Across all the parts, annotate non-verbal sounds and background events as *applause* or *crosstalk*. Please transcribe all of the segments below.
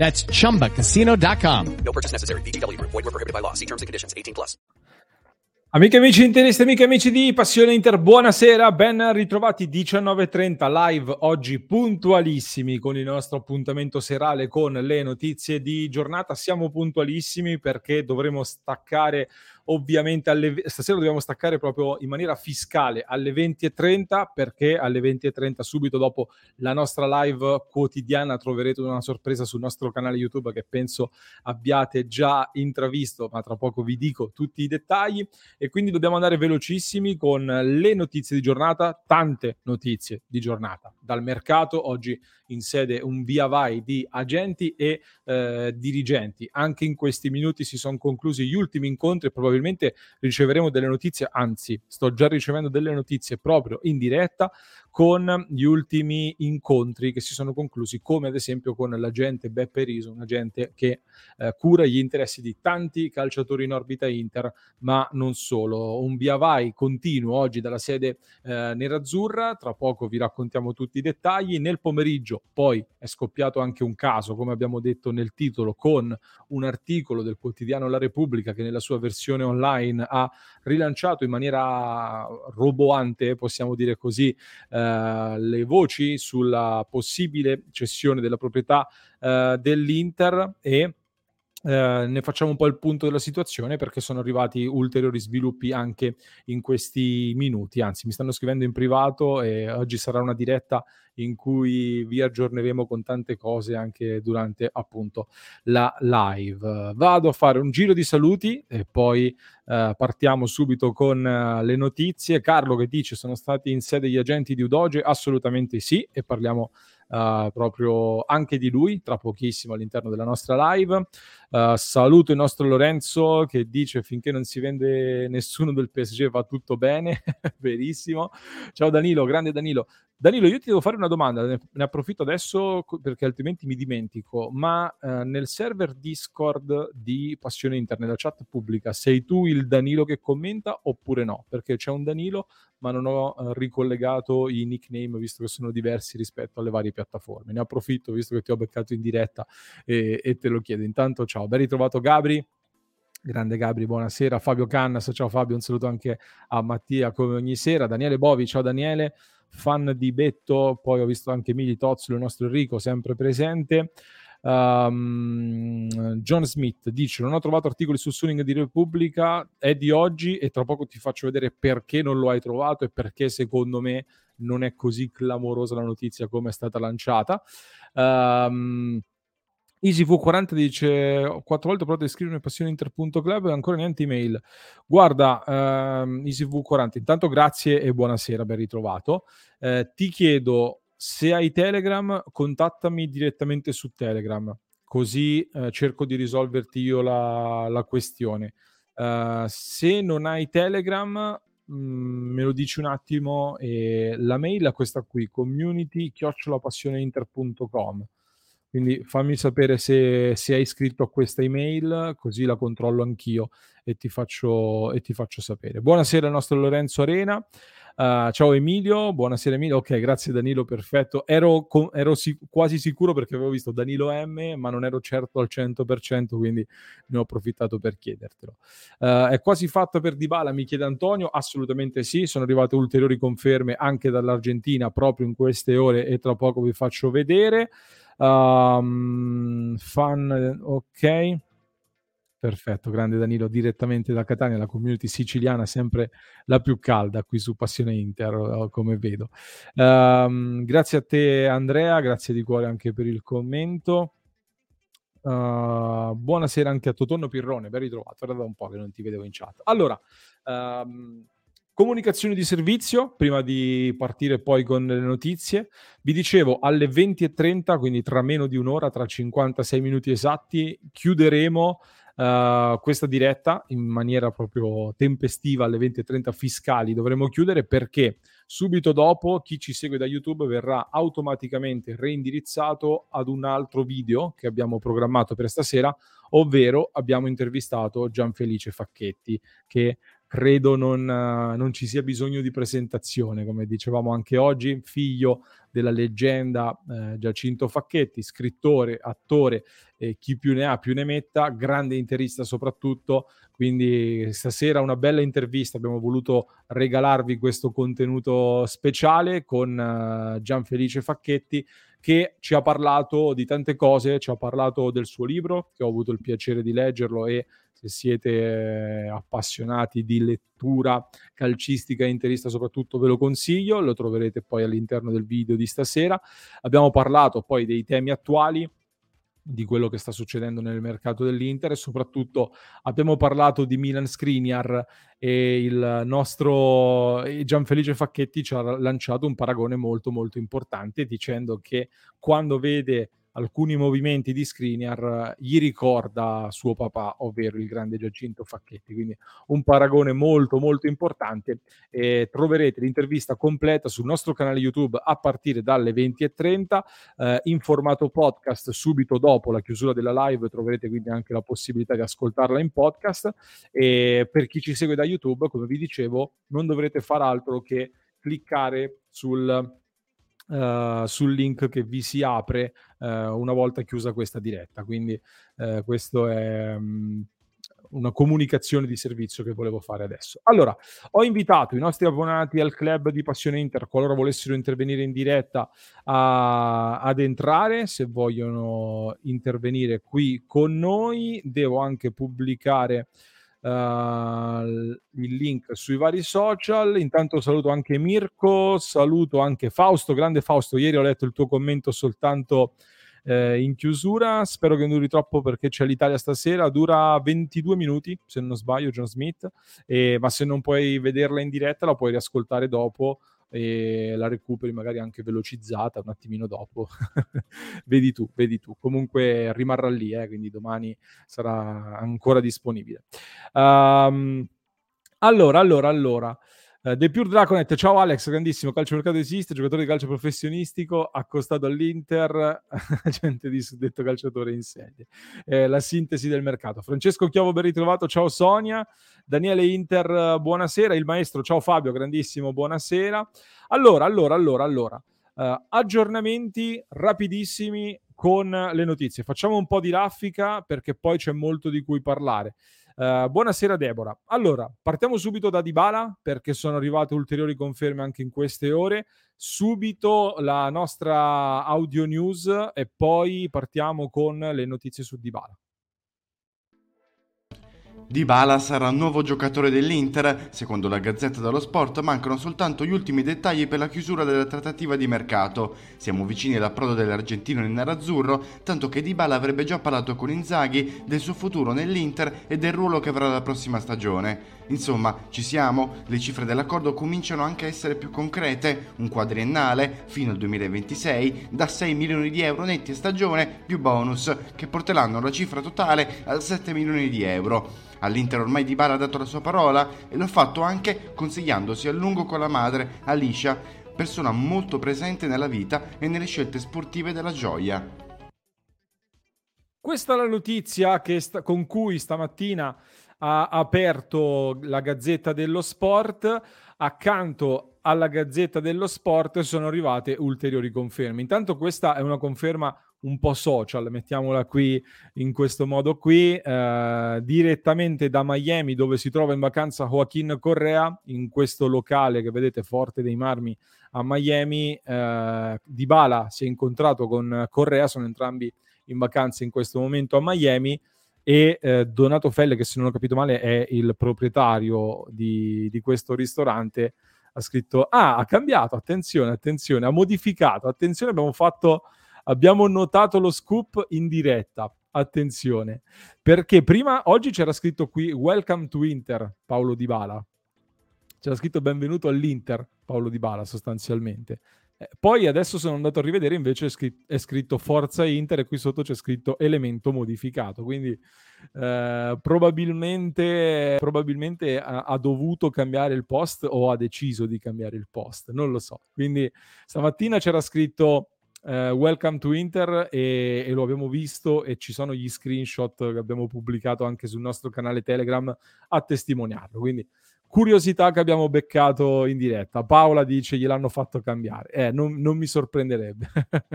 That's chumbacasino.com. No purchase necessary. VGW Group. Void were prohibited by law. See terms and conditions. 18 plus. Amiche e amici interisti, amiche e amici di Passione Inter, buonasera, ben ritrovati 19.30 live oggi puntualissimi con il nostro appuntamento serale con le notizie di giornata. Siamo puntualissimi perché dovremo staccare ovviamente alle, stasera dobbiamo staccare proprio in maniera fiscale alle 20.30 perché alle 20.30 subito dopo la nostra live quotidiana troverete una sorpresa sul nostro canale YouTube che penso abbiate già intravisto, ma tra poco vi dico tutti i dettagli. E quindi dobbiamo andare velocissimi con le notizie di giornata, tante notizie di giornata. Dal mercato oggi in sede un via vai di agenti e eh, dirigenti. Anche in questi minuti si sono conclusi gli ultimi incontri e probabilmente riceveremo delle notizie, anzi sto già ricevendo delle notizie proprio in diretta con gli ultimi incontri che si sono conclusi, come ad esempio con l'agente Beppe Riso, un agente che eh, cura gli interessi di tanti calciatori in orbita Inter, ma non solo. Un via vai continuo oggi dalla sede eh, nerazzurra, tra poco vi raccontiamo tutti i dettagli. Nel pomeriggio poi è scoppiato anche un caso, come abbiamo detto nel titolo, con un articolo del quotidiano La Repubblica che nella sua versione online ha rilanciato in maniera roboante, possiamo dire così, eh, le voci sulla possibile cessione della proprietà eh, dell'Inter e eh, ne facciamo un po' il punto della situazione perché sono arrivati ulteriori sviluppi anche in questi minuti. Anzi, mi stanno scrivendo in privato e oggi sarà una diretta in cui vi aggiorneremo con tante cose anche durante appunto la live. Vado a fare un giro di saluti e poi eh, partiamo subito con uh, le notizie. Carlo che dice sono stati in sede gli agenti di Udoge? Assolutamente sì e parliamo uh, proprio anche di lui tra pochissimo all'interno della nostra live. Uh, saluto il nostro Lorenzo che dice finché non si vende nessuno del PSG va tutto bene, *laughs* verissimo. Ciao Danilo, grande Danilo. Danilo, io ti devo fare una domanda, ne, approfitto adesso perché altrimenti mi dimentico, ma eh, nel server Discord di Passione Internet, la chat pubblica, sei tu il Danilo che commenta oppure no? Perché c'è un Danilo, ma non ho eh, ricollegato i nickname visto che sono diversi rispetto alle varie piattaforme. Ne approfitto visto che ti ho beccato in diretta e, e te lo chiedo. Intanto ciao, ben ritrovato Gabri. Grande Gabri, buonasera. Fabio Cannas, ciao Fabio, un saluto anche a Mattia come ogni sera. Daniele Bovi, ciao Daniele fan di Betto, poi ho visto anche Mili Tozzo, il nostro Enrico, sempre presente. Um, John Smith dice: Non ho trovato articoli su Suning di Repubblica, è di oggi e tra poco ti faccio vedere perché non lo hai trovato e perché secondo me non è così clamorosa la notizia come è stata lanciata. Um, EasyV40 dice quattro volte ho provato a iscrivermi a passioneinter.club e ancora niente email. Guarda, ehm, EasyV40, intanto grazie e buonasera, ben ritrovato. Eh, ti chiedo se hai Telegram, contattami direttamente su Telegram, così eh, cerco di risolverti io la, la questione. Uh, se non hai Telegram, mh, mm, me lo dici un attimo. E la mail è questa qui: community passioneinter.com quindi fammi sapere se, se hai iscritto a questa email, così la controllo anch'io e ti faccio, e ti faccio sapere. Buonasera al nostro Lorenzo Arena. Uh, ciao Emilio, buonasera Emilio. Ok, grazie Danilo, perfetto. Ero, con, ero sic- quasi sicuro perché avevo visto Danilo M, ma non ero certo al 100%, quindi ne ho approfittato per chiedertelo. Uh, è quasi fatta per Dybala, mi chiede Antonio. Assolutamente sì, sono arrivate ulteriori conferme anche dall'Argentina proprio in queste ore e tra poco vi faccio vedere. Um, fan, ok. Perfetto, grande Danilo, direttamente da Catania, la community siciliana sempre la più calda qui su Passione Inter, come vedo. Um, grazie a te Andrea, grazie di cuore anche per il commento. Uh, buonasera anche a Totonno Pirrone, ben ritrovato, era da un po' che non ti vedevo in chat. Allora, um, Comunicazioni di servizio, prima di partire poi con le notizie. Vi dicevo, alle 20.30, quindi tra meno di un'ora, tra 56 minuti esatti, chiuderemo uh, questa diretta in maniera proprio tempestiva alle 20.30 fiscali. Dovremo chiudere perché subito dopo chi ci segue da YouTube verrà automaticamente reindirizzato ad un altro video che abbiamo programmato per stasera, ovvero abbiamo intervistato Gianfelice Facchetti che credo non, uh, non, ci sia bisogno di presentazione, come dicevamo anche oggi, figlio della leggenda eh, Giacinto Facchetti, scrittore, attore, eh, chi più ne ha più ne metta, grande interista soprattutto, quindi stasera una bella intervista, abbiamo voluto regalarvi questo contenuto speciale con uh, Gianfelice Facchetti che ci ha parlato di tante cose, ci ha parlato del suo libro, che ho avuto il piacere di leggerlo e se siete eh, appassionati di lettura calcistica interista soprattutto ve lo consiglio, lo troverete poi all'interno del video di stasera. Abbiamo parlato poi dei temi attuali, di quello che sta succedendo nel mercato dell'Inter e soprattutto abbiamo parlato di Milan Skriniar e il nostro Gianfelice Facchetti ci ha lanciato un paragone molto molto importante dicendo che quando vede alcuni movimenti di Skriniar gli ricorda suo papà, ovvero il grande Giacinto Facchetti. Quindi un paragone molto molto importante. E troverete l'intervista completa sul nostro canale YouTube a partire dalle 20.30 eh, in formato podcast subito dopo la chiusura della live. Troverete quindi anche la possibilità di ascoltarla in podcast. E per chi ci segue da YouTube, come vi dicevo, non dovrete fare altro che cliccare sul Uh, sul link che vi si apre uh, una volta chiusa questa diretta. Quindi uh, questo è um, una comunicazione di servizio che volevo fare adesso. Allora, ho invitato i nostri abbonati al club di Passione Inter, qualora volessero intervenire in diretta, a, ad entrare. Se vogliono intervenire qui con noi, devo anche pubblicare il link sui vari social. Intanto saluto anche Mirko, saluto anche Fausto, grande Fausto. Ieri ho letto il tuo commento soltanto eh, in chiusura. Spero che non duri troppo perché c'è l'Italia stasera. Dura 22 minuti, se non sbaglio, John Smith. E, ma se non puoi vederla in diretta, la puoi riascoltare dopo e la recuperi magari anche velocizzata un attimino dopo. *laughs* vedi tu, vedi tu. Comunque rimarrà lì, eh, quindi domani sarà ancora disponibile. Um, allora, allora, allora. Uh, Pure Draconet, ciao Alex, grandissimo, calcio mercato esiste, giocatore di calcio professionistico, accostato all'Inter, *laughs* gente di suddetto calciatore in serie. Eh, la sintesi del mercato. Francesco Chiovo, ben ritrovato, ciao Sonia. Daniele Inter, buonasera. Il maestro, ciao Fabio, grandissimo, buonasera. Allora, allora, allora, allora. Uh, aggiornamenti rapidissimi con le notizie. Facciamo un po' di raffica perché poi c'è molto di cui parlare. Uh, buonasera Deborah. Allora, partiamo subito da Dybala perché sono arrivate ulteriori conferme anche in queste ore. Subito la nostra audio news e poi partiamo con le notizie su Dybala. Dybala sarà il nuovo giocatore dell'Inter. Secondo la Gazzetta dello Sport mancano soltanto gli ultimi dettagli per la chiusura della trattativa di mercato. Siamo vicini all'approdo dell'argentino in nerazzurro, tanto che Dybala avrebbe già parlato con Inzaghi del suo futuro nell'Inter e del ruolo che avrà la prossima stagione. Insomma, ci siamo, le cifre dell'accordo cominciano anche a essere più concrete, un quadriennale fino al 2026 da 6 milioni di euro netti a stagione più bonus che porteranno la cifra totale a 7 milioni di euro. All'Inter ormai Dybala ha dato la sua parola e l'ha fatto anche consigliandosi a lungo con la madre, Alicia, persona molto presente nella vita e nelle scelte sportive della gioia. Questa è la notizia sta- con cui stamattina ha aperto la Gazzetta dello Sport. Accanto alla Gazzetta dello Sport sono arrivate ulteriori conferme. Intanto questa è una conferma un po' social, mettiamola qui in questo modo qui, eh, direttamente da Miami dove si trova in vacanza Joaquin Correa, in questo locale che vedete forte dei marmi a Miami, eh, Dybala si è incontrato con Correa, sono entrambi in vacanza in questo momento a Miami, e eh, Donato Felle, che se non ho capito male è il proprietario di, di questo ristorante, ha scritto, ah, ha cambiato, attenzione, attenzione, ha modificato, attenzione, abbiamo fatto, abbiamo notato lo scoop in diretta, attenzione, perché prima, oggi c'era scritto qui, welcome to Inter, Paolo Di Bala, c'era scritto benvenuto all'Inter, Paolo Di Bala sostanzialmente, eh, poi adesso sono andato a rivedere, invece è scritto, è scritto, Forza Inter e qui sotto c'è scritto elemento modificato. Quindi eh, probabilmente, probabilmente ha, ha, dovuto cambiare il post o ha deciso di cambiare il post, non lo so. Quindi stamattina c'era scritto eh, Welcome to Inter e, e, lo abbiamo visto e ci sono gli screenshot che abbiamo pubblicato anche sul nostro canale Telegram a testimoniarlo. Quindi curiosità che abbiamo beccato in diretta. Paola dice gliel'hanno fatto cambiare. Eh, non, non mi sorprenderebbe.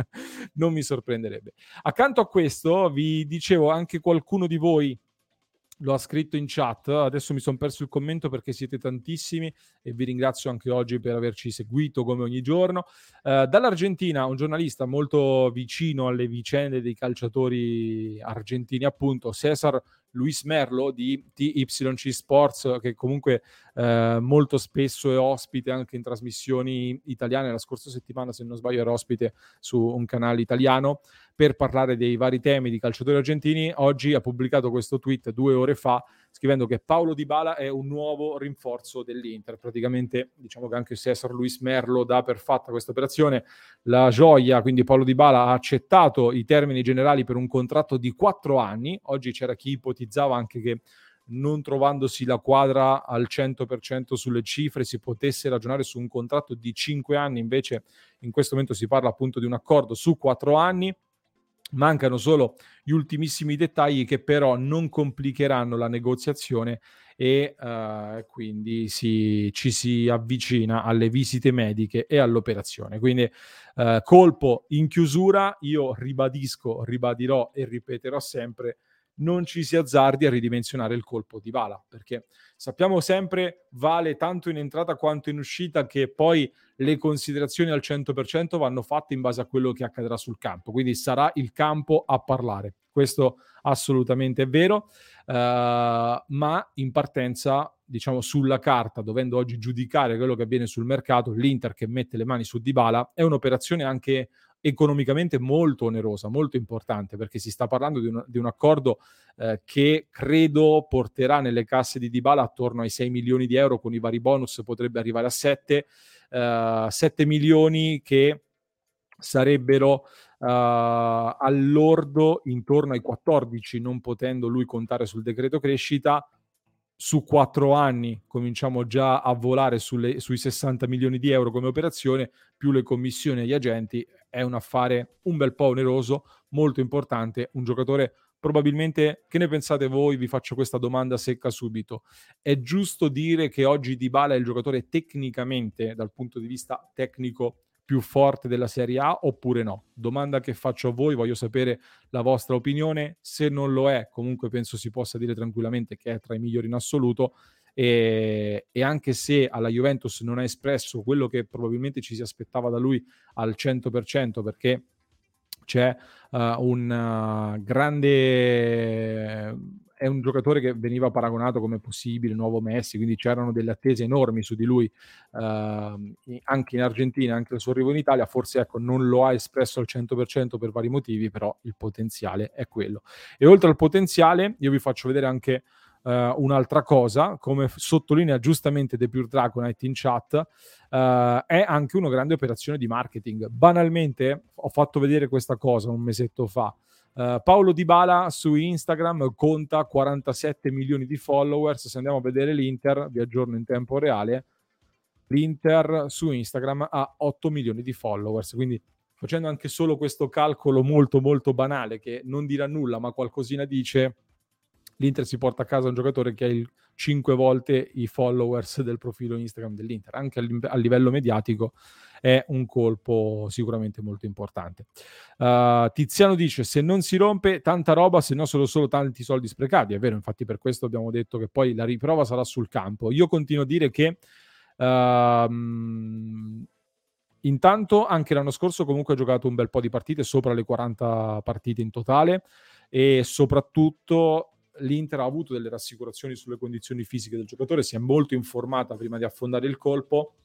*laughs* non mi sorprenderebbe. Accanto a questo, vi dicevo anche qualcuno di voi lo ha scritto in chat. Adesso mi sono perso il commento perché siete tantissimi e vi ringrazio anche oggi per averci seguito come ogni giorno. Uh, dall'Argentina, un giornalista molto vicino alle vicende dei calciatori argentini, appunto, Cesar Luis Merlo di TYC Sports, che comunque eh, molto spesso è ospite anche in trasmissioni italiane. La scorsa settimana, se non sbaglio, era ospite su un canale italiano per parlare dei vari temi di calciatori argentini. Oggi ha pubblicato questo tweet due ore fa scrivendo che Paolo Di Bala è un nuovo rinforzo dell'Inter. Praticamente diciamo che anche Cesar Luis Merlo dà per fatta questa operazione. La gioia, quindi Paolo Di Bala ha accettato i termini generali per un contratto di quattro anni. Oggi c'era chi ipotizzava anche che non trovandosi la quadra al 100% sulle cifre si potesse ragionare su un contratto di cinque anni, invece in questo momento si parla appunto di un accordo su quattro anni Mancano solo gli ultimissimi dettagli che però non complicheranno la negoziazione e uh, quindi si, ci si avvicina alle visite mediche e all'operazione. Quindi uh, colpo in chiusura, io ribadisco, ribadirò e ripeterò sempre non ci si azzardi a ridimensionare il colpo di Vala, perché sappiamo sempre vale tanto in entrata quanto in uscita che poi le considerazioni al 100% vanno fatte in base a quello che accadrà sul campo, quindi sarà il campo a parlare. Questo assolutamente è vero, uh, ma in partenza, diciamo sulla carta, dovendo oggi giudicare quello che avviene sul mercato, l'Inter che mette le mani su Dybala è un'operazione anche economicamente molto onerosa, molto importante, perché si sta parlando di un, di un accordo eh, che credo porterà nelle casse di Dybala attorno ai 6 milioni di euro, con i vari bonus potrebbe arrivare a 7, eh, 7 milioni che sarebbero uh, all'ordo intorno ai 14, non potendo lui contare sul decreto crescita, su quattro anni cominciamo già a volare sulle, sui 60 milioni di euro come operazione, più le commissioni agli agenti, è un affare un bel po' oneroso, molto importante, un giocatore probabilmente, che ne pensate voi? Vi faccio questa domanda secca subito. È giusto dire che oggi Dybala è il giocatore tecnicamente, dal punto di vista tecnico, più forte della Serie A oppure no? Domanda che faccio a voi, voglio sapere la vostra opinione. Se non lo è, comunque penso si possa dire tranquillamente che è tra i migliori in assoluto. E, e, anche se alla Juventus non ha espresso quello che probabilmente ci si aspettava da lui al 100%, perché c'è uh, un uh, grande è un giocatore che veniva paragonato come possibile nuovo Messi, quindi c'erano delle attese enormi su di lui uh, anche in Argentina, anche il suo arrivo in Italia, forse ecco, non lo ha espresso al 100% per vari motivi, però il potenziale è quello. E oltre al potenziale, io vi faccio vedere anche uh, un'altra cosa, come sottolinea giustamente The Pure Dragonite in chat, uh, è anche una grande operazione di marketing. Banalmente, ho fatto vedere questa cosa un mesetto fa, Uh, Paolo Dybala su Instagram conta 47 milioni di followers. Se andiamo a vedere l'Inter, vi aggiorno in tempo reale, l'Inter su Instagram ha 8 milioni di followers. Quindi facendo anche solo questo calcolo molto molto banale che non dirà nulla ma qualcosina dice, l'Inter si porta a casa un giocatore che ha il 5 volte i followers del profilo Instagram dell'Inter. Anche a livello mediatico è un colpo sicuramente molto importante. Uh, Tiziano dice: Se non si rompe tanta roba, se no sono solo tanti soldi sprecati. È vero, infatti, per questo abbiamo detto che poi la riprova sarà sul campo. Io continuo a dire che. Uh, Intanto anche l'anno scorso comunque ha giocato un bel po' di partite, sopra le 40 partite in totale e soprattutto l'Inter ha avuto delle rassicurazioni sulle condizioni fisiche del giocatore, si è molto informata prima di affondare il colpo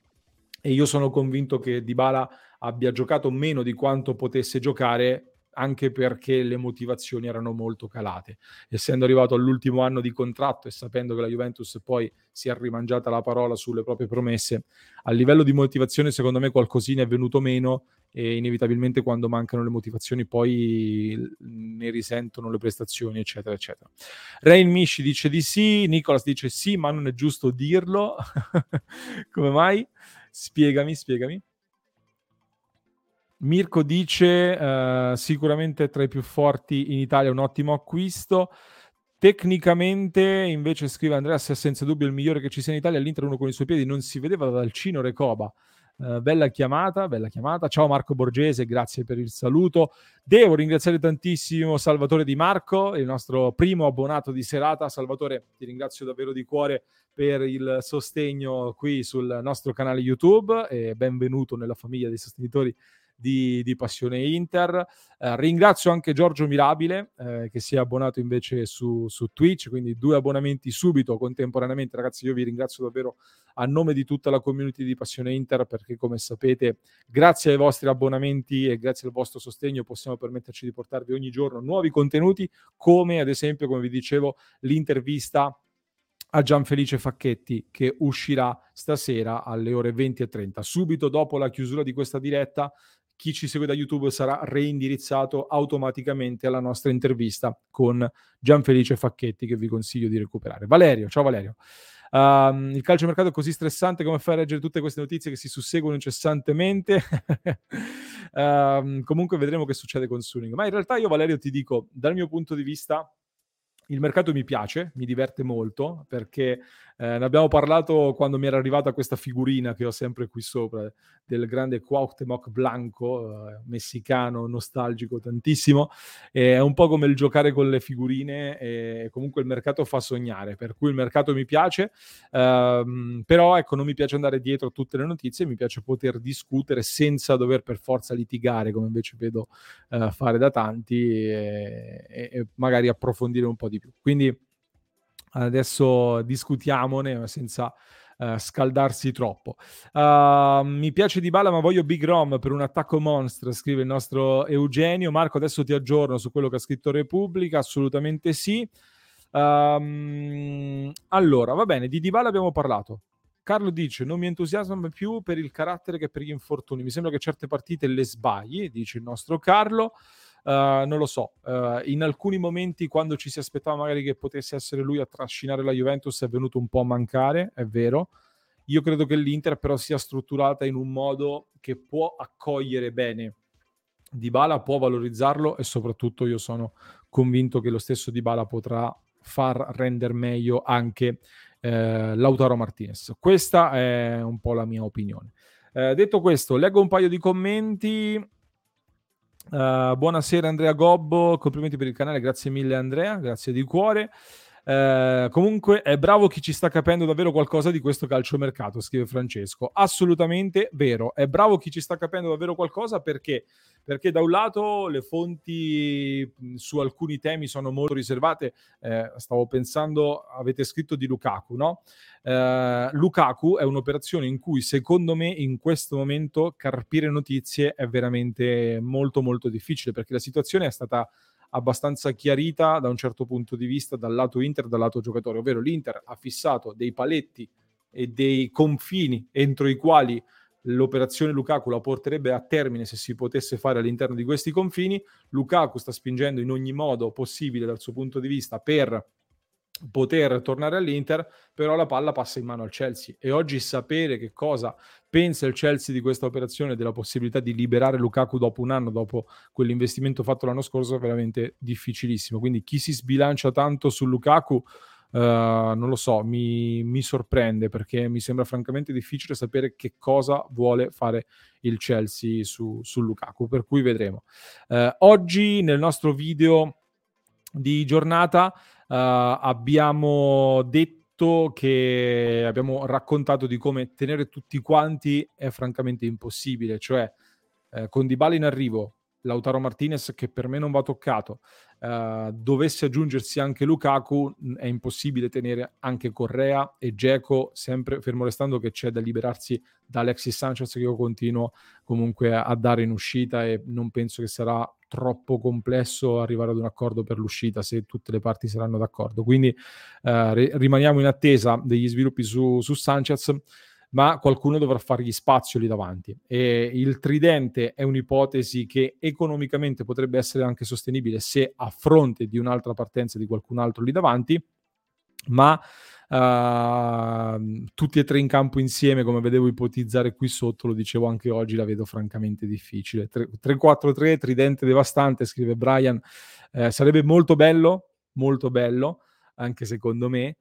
e io sono convinto che Dybala abbia giocato meno di quanto potesse giocare anche perché le motivazioni erano molto calate. Essendo arrivato all'ultimo anno di contratto e sapendo che la Juventus poi si è rimangiata la parola sulle proprie promesse, a livello di motivazione secondo me qualcosina è venuto meno e inevitabilmente quando mancano le motivazioni poi ne risentono le prestazioni, eccetera, eccetera. Rain Mishi dice di sì, Nicolas dice sì, ma non è giusto dirlo. *laughs* Come mai? Spiegami, spiegami. Mirko dice uh, sicuramente tra i più forti in Italia un ottimo acquisto. Tecnicamente, invece, scrive Andrea, è senza dubbio il migliore che ci sia in Italia, l'Inter uno con i suoi piedi non si vedeva dal Cino Recoba. Uh, bella chiamata, bella chiamata. Ciao Marco Borgese, grazie per il saluto. Devo ringraziare tantissimo Salvatore Di Marco, il nostro primo abbonato di serata. Salvatore, ti ringrazio davvero di cuore per il sostegno qui sul nostro canale YouTube e benvenuto nella famiglia dei sostenitori di, di Passione Inter. Eh, ringrazio anche Giorgio Mirabile eh, che si è abbonato invece su, su, Twitch, quindi due abbonamenti subito contemporaneamente. Ragazzi, io vi ringrazio davvero a nome di tutta la community di Passione Inter perché come sapete, grazie ai vostri abbonamenti e grazie al vostro sostegno possiamo permetterci di portarvi ogni giorno nuovi contenuti come ad esempio, come vi dicevo, l'intervista a Gianfelice Facchetti che uscirà stasera alle ore 20 e 30. Subito dopo la chiusura di questa diretta chi ci segue da YouTube sarà reindirizzato automaticamente alla nostra intervista con Gianfelice Facchetti che vi consiglio di recuperare. Valerio, ciao Valerio. Um, il calciomercato è così stressante come fai a leggere tutte queste notizie che si susseguono incessantemente. um, *laughs* comunque vedremo che succede con Suning. Ma in realtà io Valerio ti dico, dal mio punto di vista, il mercato mi piace, mi diverte molto perché eh, ne abbiamo parlato quando mi era arrivata questa figurina che ho sempre qui sopra del grande Cuauhtémoc Blanco, eh, messicano, nostalgico tantissimo. E è un po' come il giocare con le figurine e comunque il mercato fa sognare, per cui il mercato mi piace, ehm, però ecco non mi piace andare dietro a tutte le notizie, mi piace poter discutere senza dover per forza litigare come invece vedo eh, fare da tanti e, e magari approfondire un po' di più. Quindi Adesso discutiamone senza uh, scaldarsi troppo. Uh, mi piace di balla, ma voglio Big Rom per un attacco monster, scrive il nostro Eugenio. Marco, adesso ti aggiorno su quello che ha scritto Repubblica. Assolutamente sì. Um, allora, va bene, di Dybala abbiamo parlato. Carlo dice: Non mi entusiasma più per il carattere che per gli infortuni. Mi sembra che certe partite le sbagli, dice il nostro Carlo. Uh, non lo so, uh, in alcuni momenti quando ci si aspettava magari che potesse essere lui a trascinare la Juventus è venuto un po' a mancare, è vero. Io credo che l'Inter però sia strutturata in un modo che può accogliere bene Dybala, può valorizzarlo e soprattutto io sono convinto che lo stesso Dybala potrà far rendere meglio anche eh, Lautaro Martinez. Questa è un po' la mia opinione. Eh, detto questo, leggo un paio di commenti. Uh, buonasera Andrea Gobbo, complimenti per il canale, grazie mille Andrea, grazie di cuore. Uh, comunque è bravo chi ci sta capendo davvero qualcosa di questo calciomercato, scrive Francesco. Assolutamente vero, è bravo chi ci sta capendo davvero qualcosa perché perché da un lato le fonti su alcuni temi sono molto riservate, eh, stavo pensando, avete scritto di Lukaku, no? Eh, Lukaku è un'operazione in cui secondo me in questo momento carpire notizie è veramente molto molto difficile perché la situazione è stata abbastanza chiarita da un certo punto di vista dal lato Inter, dal lato giocatore, ovvero l'Inter ha fissato dei paletti e dei confini entro i quali l'operazione Lukaku la porterebbe a termine se si potesse fare all'interno di questi confini. Lukaku sta spingendo in ogni modo possibile dal suo punto di vista per poter tornare all'Inter, però la palla passa in mano al Chelsea e oggi sapere che cosa pensa il Chelsea di questa operazione, della possibilità di liberare Lukaku dopo un anno, dopo quell'investimento fatto l'anno scorso, è veramente difficilissimo. Quindi chi si sbilancia tanto su Lukaku Uh, non lo so, mi, mi, sorprende perché mi sembra francamente difficile sapere che cosa vuole fare il Chelsea su, su Lukaku, per cui vedremo. Uh, oggi nel nostro video di giornata abbiamo detto che abbiamo raccontato di come tenere tutti quanti è francamente impossibile, cioè con Dybala in arrivo, Lautaro Martinez, che per me non va toccato, uh, dovesse aggiungersi anche Lukaku, è impossibile tenere anche Correa e Geco, sempre fermo restando che c'è da liberarsi da Alexis Sanchez, che io continuo comunque a, dare in uscita e non penso che sarà troppo complesso arrivare ad un accordo per l'uscita se tutte le parti saranno d'accordo. Quindi uh, rimaniamo in attesa degli sviluppi su, su Sanchez ma qualcuno dovrà fargli spazio lì davanti. E il tridente è un'ipotesi che economicamente potrebbe essere anche sostenibile se a fronte di un'altra partenza di qualcun altro lì davanti, ma uh, tutti e tre in campo insieme, come vedevo ipotizzare qui sotto, lo dicevo anche oggi, la vedo francamente difficile. 3-4-3, tridente devastante, scrive Brian, eh, sarebbe molto bello, molto bello, anche secondo me,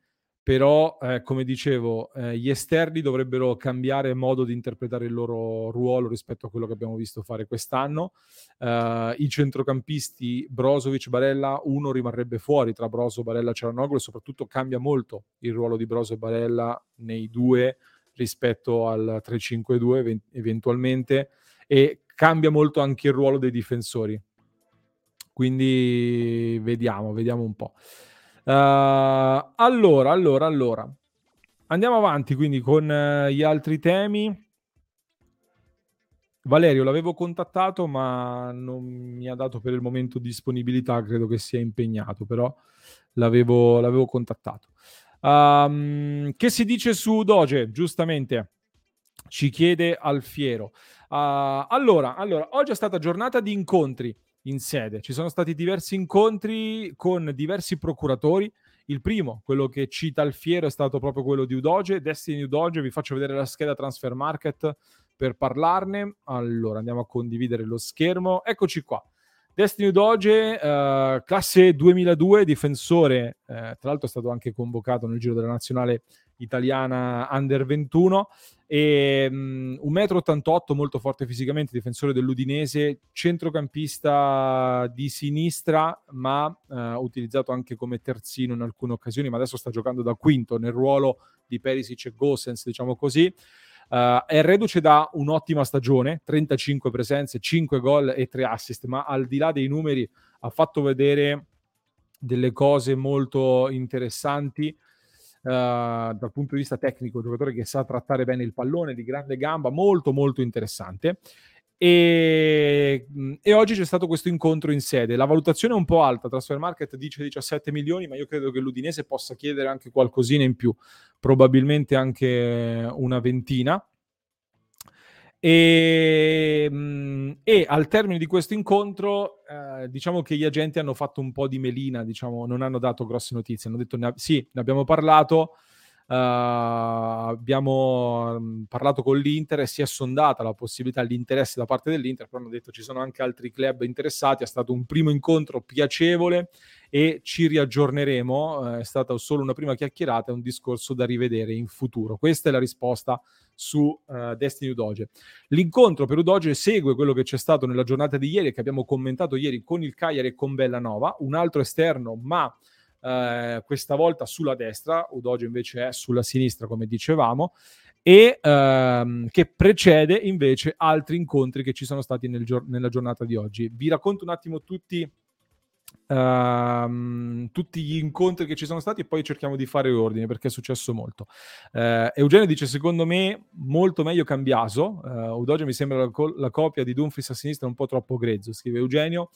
però eh, come dicevo eh, gli esterni dovrebbero cambiare modo di interpretare il loro ruolo rispetto a quello che abbiamo visto fare quest'anno uh, i centrocampisti Brozovic, Barella uno rimarrebbe fuori tra Brozo, Barella Cialanoglu e soprattutto cambia molto il ruolo di Brozo e Barella nei due rispetto al 3-5-2 eventualmente e cambia molto anche il ruolo dei difensori quindi vediamo, vediamo un po'. Uh, allora, allora, allora. Andiamo avanti quindi con uh, gli altri temi. Valerio l'avevo contattato ma non mi ha dato per il momento disponibilità, credo che sia impegnato, però l'avevo, l'avevo contattato. Um, che si dice su Doge? Giustamente ci chiede Alfiero. Uh, allora, allora, oggi è stata giornata di incontri in sede. Ci sono stati diversi incontri con diversi procuratori. Il primo, quello che cita Alfiero, è stato proprio quello di Udoge, Destiny Udoge. Vi faccio vedere la scheda Transfer Market per parlarne. Allora, andiamo a condividere lo schermo. Eccoci qua. Destiny Udoge, eh, classe 2002, difensore, eh, tra l'altro è stato anche convocato nel giro della nazionale italiana under 21 e um, 1,88 m, molto forte fisicamente, difensore dell'Udinese, centrocampista di sinistra, ma uh, utilizzato anche come terzino in alcune occasioni, ma adesso sta giocando da quinto nel ruolo di Perisic e Gossens, diciamo così. Uh, è reduce da un'ottima stagione, 35 presenze, 5 gol e 3 assist, ma al di là dei numeri ha fatto vedere delle cose molto interessanti dal punto di vista tecnico, un giocatore che sa trattare bene il pallone, di grande gamba, molto molto interessante. E, e, oggi c'è stato questo incontro in sede. La valutazione è un po' alta, Transfer Market dice 17 milioni, ma io credo che l'Udinese possa chiedere anche qualcosina in più, probabilmente anche una ventina. E, mm, e, al termine di questo incontro, eh, diciamo che gli agenti hanno fatto un po' di melina, diciamo, non hanno dato grosse notizie, hanno detto sì, ne abbiamo parlato, abbiamo um, parlato con l'Inter e si è sondata la possibilità, l'interesse da parte dell'Inter, però hanno detto ci sono anche altri club interessati, è stato un primo incontro piacevole e ci riaggiorneremo, eh, è stata solo una prima chiacchierata, è un discorso da rivedere in futuro. Questa è la risposta su uh, Destiny Udoge. L'incontro per Udoge segue quello che c'è stato nella giornata di ieri, che abbiamo commentato ieri con il Cagliari e con Bellanova, un altro esterno, ma Uh, questa volta sulla destra, Udoge invece è sulla sinistra, come dicevamo, e uh, che precede invece altri incontri che ci sono stati nel gior- nella giornata di oggi. Vi racconto un attimo tutti Uh, tutti gli incontri che ci sono stati e poi cerchiamo di fare ordine perché è successo molto. Uh, Eugenio dice: Secondo me, molto meglio Cambiaso. Uh, Udoge mi sembra la, co- la, copia di Dumfries a sinistra un po' troppo grezzo. Scrive Eugenio.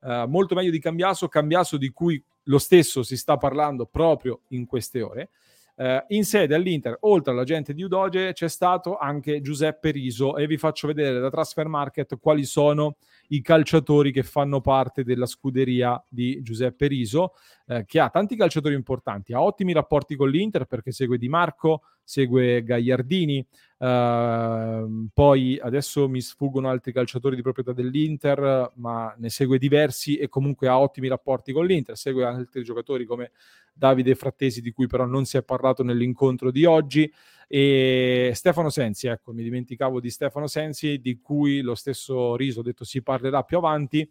Uh, molto meglio di Cambiaso, Cambiaso di cui lo stesso si sta parlando proprio in queste ore. Uh, in sede all'Inter, oltre all'agente di Udoge, c'è stato anche Giuseppe Riso e vi faccio vedere da Transfer Market quali sono i calciatori che fanno parte della scuderia di Giuseppe Riso, eh, che ha tanti calciatori importanti, ha ottimi rapporti con l'Inter perché segue Di Marco, segue Gagliardini, eh, poi adesso mi sfuggono altri calciatori di proprietà dell'Inter, ma ne segue diversi e comunque ha ottimi rapporti con l'Inter, segue altri giocatori come Davide Frattesi di cui però non si è parlato nell'incontro di oggi e Stefano Sensi, ecco, mi dimenticavo di Stefano Sensi, di cui lo stesso Riso detto si parlerà più avanti,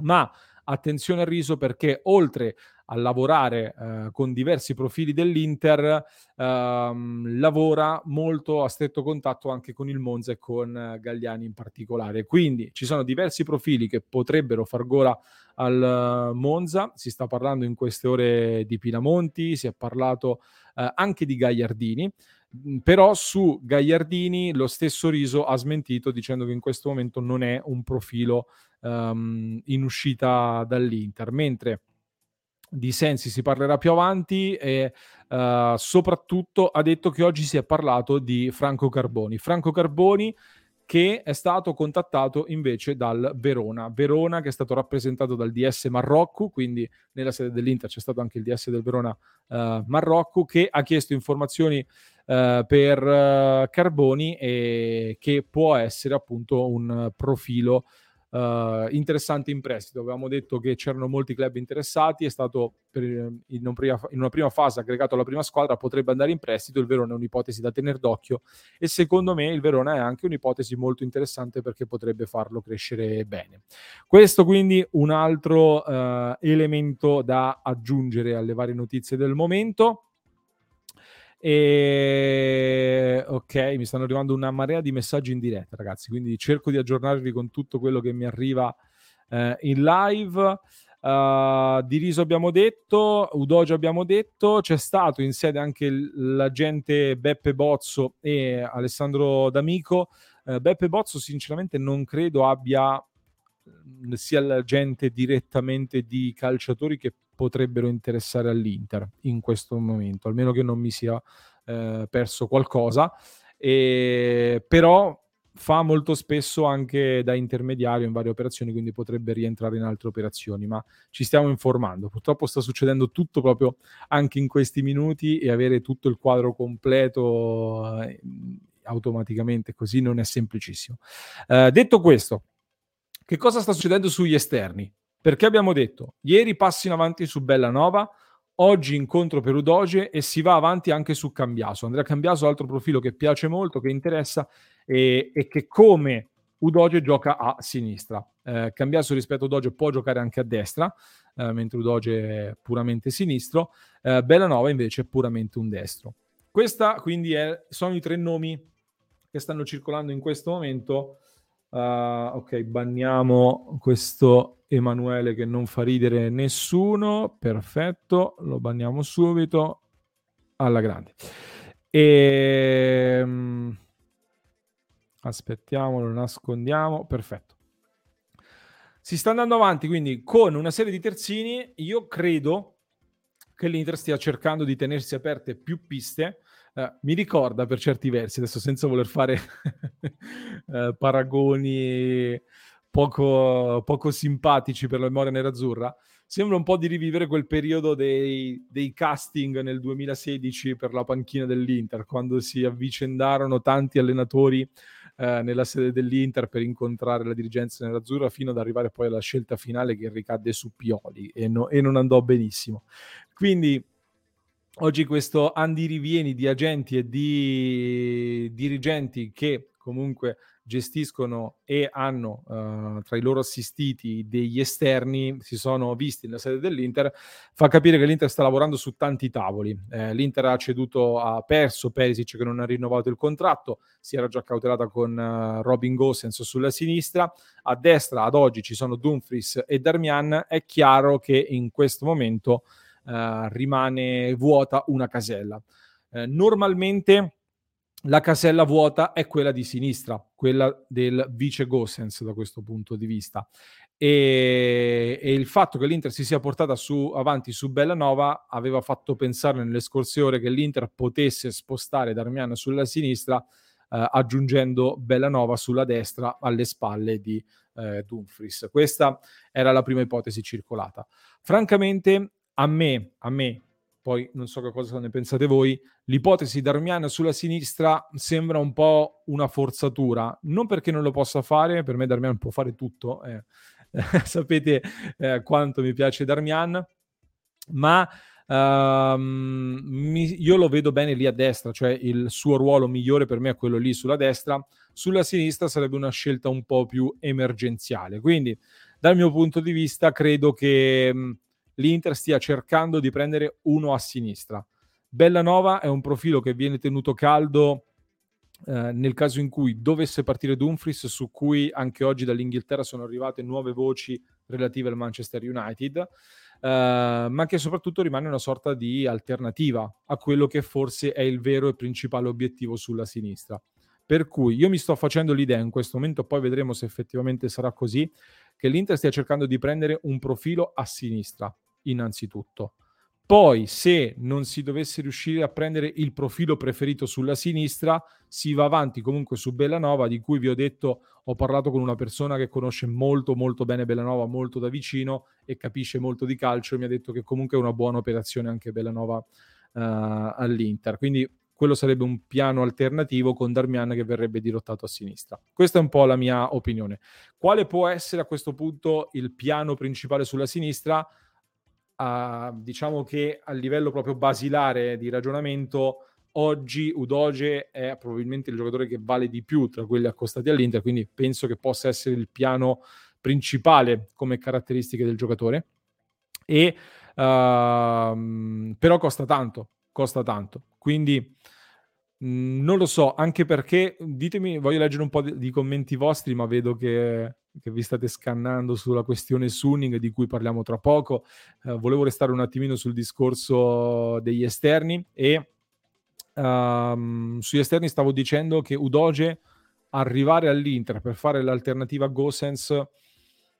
ma attenzione al Riso perché oltre a lavorare eh, con diversi profili dell'Inter, ehm, lavora molto a stretto contatto anche con il Monza e con eh, Gagliani in particolare. Quindi ci sono diversi profili che potrebbero far gola al uh, Monza, si sta parlando in queste ore di Pinamonti, si è parlato uh, anche di Gagliardini, però su Gagliardini lo stesso Riso ha smentito dicendo che in questo momento non è un profilo um, in uscita dall'Inter, mentre di Sensi si parlerà più avanti e uh, soprattutto ha detto che oggi si è parlato di Franco Carboni. Franco Carboni che è stato contattato invece dal Verona. Verona che è stato rappresentato dal DS Marocco, quindi nella sede dell'Inter c'è stato anche il DS del Verona uh, Marocco, che ha chiesto informazioni uh, per uh, Carboni e che può essere appunto un profilo uh, interessante in prestito. Avevamo detto che c'erano molti club interessati, è stato per, in, una prima, in, una prima, fase aggregato alla prima squadra, potrebbe andare in prestito, il Verona è un'ipotesi da tenere d'occhio e secondo me il Verona è anche un'ipotesi molto interessante perché potrebbe farlo crescere bene. Questo quindi un altro uh, elemento da aggiungere alle varie notizie del momento. E ok, mi stanno arrivando una marea di messaggi in diretta, ragazzi. Quindi cerco di aggiornarvi con tutto quello che mi arriva eh, in live. Uh, di Riso abbiamo detto, Udoge abbiamo detto, c'è stato in sede anche l'agente Beppe Bozzo e Alessandro D'Amico. Uh, Beppe Bozzo, sinceramente, non credo abbia sia l'agente direttamente di calciatori che potrebbero interessare all'Inter in questo momento, almeno che non mi sia eh, perso qualcosa. E, però fa molto spesso anche da intermediario in varie operazioni, quindi potrebbe rientrare in altre operazioni, ma ci stiamo informando. Purtroppo sta succedendo tutto proprio anche in questi minuti e avere tutto il quadro completo eh, automaticamente così non è semplicissimo. Eh, detto questo, che cosa sta succedendo sugli esterni? Perché abbiamo detto, ieri passi in avanti su Bellanova, oggi incontro per Udoge e si va avanti anche su Cambiaso. Andrea Cambiaso, altro profilo che piace molto, che interessa e, e che come Udoge gioca a sinistra. Eh, Cambiaso rispetto a Udoge può giocare anche a destra, eh, mentre Udoge è puramente sinistro. Eh, Bellanova invece è puramente un destro. Questa quindi è, sono i tre nomi che stanno circolando in questo momento Uh, ok, banniamo questo Emanuele che non fa ridere nessuno. Perfetto, lo banniamo subito alla grande. E... Um, aspettiamo, lo nascondiamo. Perfetto. Si sta andando avanti quindi con una serie di terzini. Io credo che l'Inter stia cercando di tenersi aperte più piste Uh, mi ricorda per certi versi, adesso senza voler fare uh, *laughs* paragoni poco, poco, simpatici per la memoria nerazzurra, sembra un po' di rivivere quel periodo dei, dei, casting nel 2016 per la panchina dell'Inter, quando si avvicendarono tanti allenatori uh, nella sede dell'Inter per incontrare la dirigenza nerazzurra fino ad arrivare poi alla scelta finale che ricadde su Pioli e, no, e non andò benissimo. Quindi oggi questo andirivieni di agenti e di dirigenti che comunque gestiscono e hanno uh, tra i loro assistiti degli esterni, si sono visti nella sede dell'Inter, fa capire che l'Inter sta lavorando su tanti tavoli. Eh, L'Inter ha ceduto, ha perso Perisic che non ha rinnovato il contratto, si era già cautelata con uh, Robin Gosens sulla sinistra, a destra ad oggi ci sono Dumfries e Darmian, è chiaro che in questo momento uh, rimane vuota una casella. Uh, normalmente la casella vuota è quella di sinistra, quella del vice Gossens da questo punto di vista. E, e, il fatto che l'Inter si sia portata su, avanti su Bellanova aveva fatto pensare nelle scorse ore che l'Inter potesse spostare Darmian sulla sinistra eh, aggiungendo Bellanova sulla destra alle spalle di eh, Dumfries. Questa era la prima ipotesi circolata. Francamente a me, a me, poi non so che cosa ne pensate voi, l'ipotesi Darmian sulla sinistra sembra un po' una forzatura, non perché non lo possa fare, per me Darmian può fare tutto, eh. *laughs* sapete eh, quanto mi piace Darmian, ma um, mi, io lo vedo bene lì a destra, cioè il suo ruolo migliore per me è quello lì sulla destra, sulla sinistra sarebbe una scelta un po' più emergenziale, quindi dal mio punto di vista credo che l'Inter stia cercando di prendere uno a sinistra. Bellanova è un profilo che viene tenuto caldo eh, nel caso in cui dovesse partire Dumfries, su cui anche oggi dall'Inghilterra sono arrivate nuove voci relative al Manchester United, eh, ma che soprattutto rimane una sorta di alternativa a quello che forse è il vero e principale obiettivo sulla sinistra. Per cui io mi sto facendo l'idea in questo momento, poi vedremo se effettivamente sarà così, che l'Inter stia cercando di prendere un profilo a sinistra, innanzitutto. Poi, se non si dovesse riuscire a prendere il profilo preferito sulla sinistra, si va avanti comunque su Bellanova, di cui vi ho detto, ho parlato con una persona che conosce molto molto bene Bellanova, molto da vicino e capisce molto di calcio e mi ha detto che comunque è una buona operazione anche Bellanova uh, all'Inter. Quindi quello sarebbe un piano alternativo con Darmian che verrebbe dirottato a sinistra. Questa è un po' la mia opinione. Quale può essere a questo punto il piano principale sulla sinistra? Uh, diciamo che a livello proprio basilare di ragionamento, oggi Udoge è probabilmente il giocatore che vale di più tra quelli accostati all'Inter, quindi penso che possa essere il piano principale come caratteristiche del giocatore. E, uh, però costa tanto, costa tanto. Quindi mm, non lo so, anche perché ditemi, voglio leggere un po' di commenti vostri, ma vedo che che vi state scannando sulla questione Sunning di cui parliamo tra poco. Eh, volevo restare un attimino sul discorso degli esterni e um, sugli esterni stavo dicendo che Udoge arrivare all'Inter per fare l'alternativa a Gosens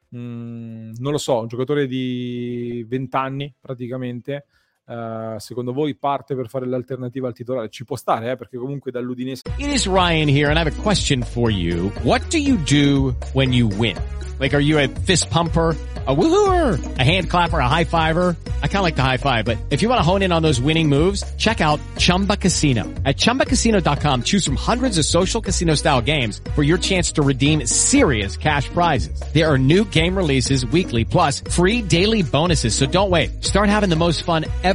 mh, mm, non lo so, un giocatore di 20 anni praticamente Uh, secondo voi parte per fare l'alternativa al titolare? Ci può stare, eh? perché comunque dall'Udinese. It is Ryan here and I have a question for you. What do you do when you win? Like, are you a fist pumper? a woohooer, a hand clapper, a high fiver. I kind of like the high five, but if you want to hone in on those winning moves, check out Chumba Casino. At ChumbaCasino.com, choose from hundreds of social casino style games for your chance to redeem serious cash prizes. There are new game releases weekly, plus free daily bonuses. So don't wait. Start having the most fun ever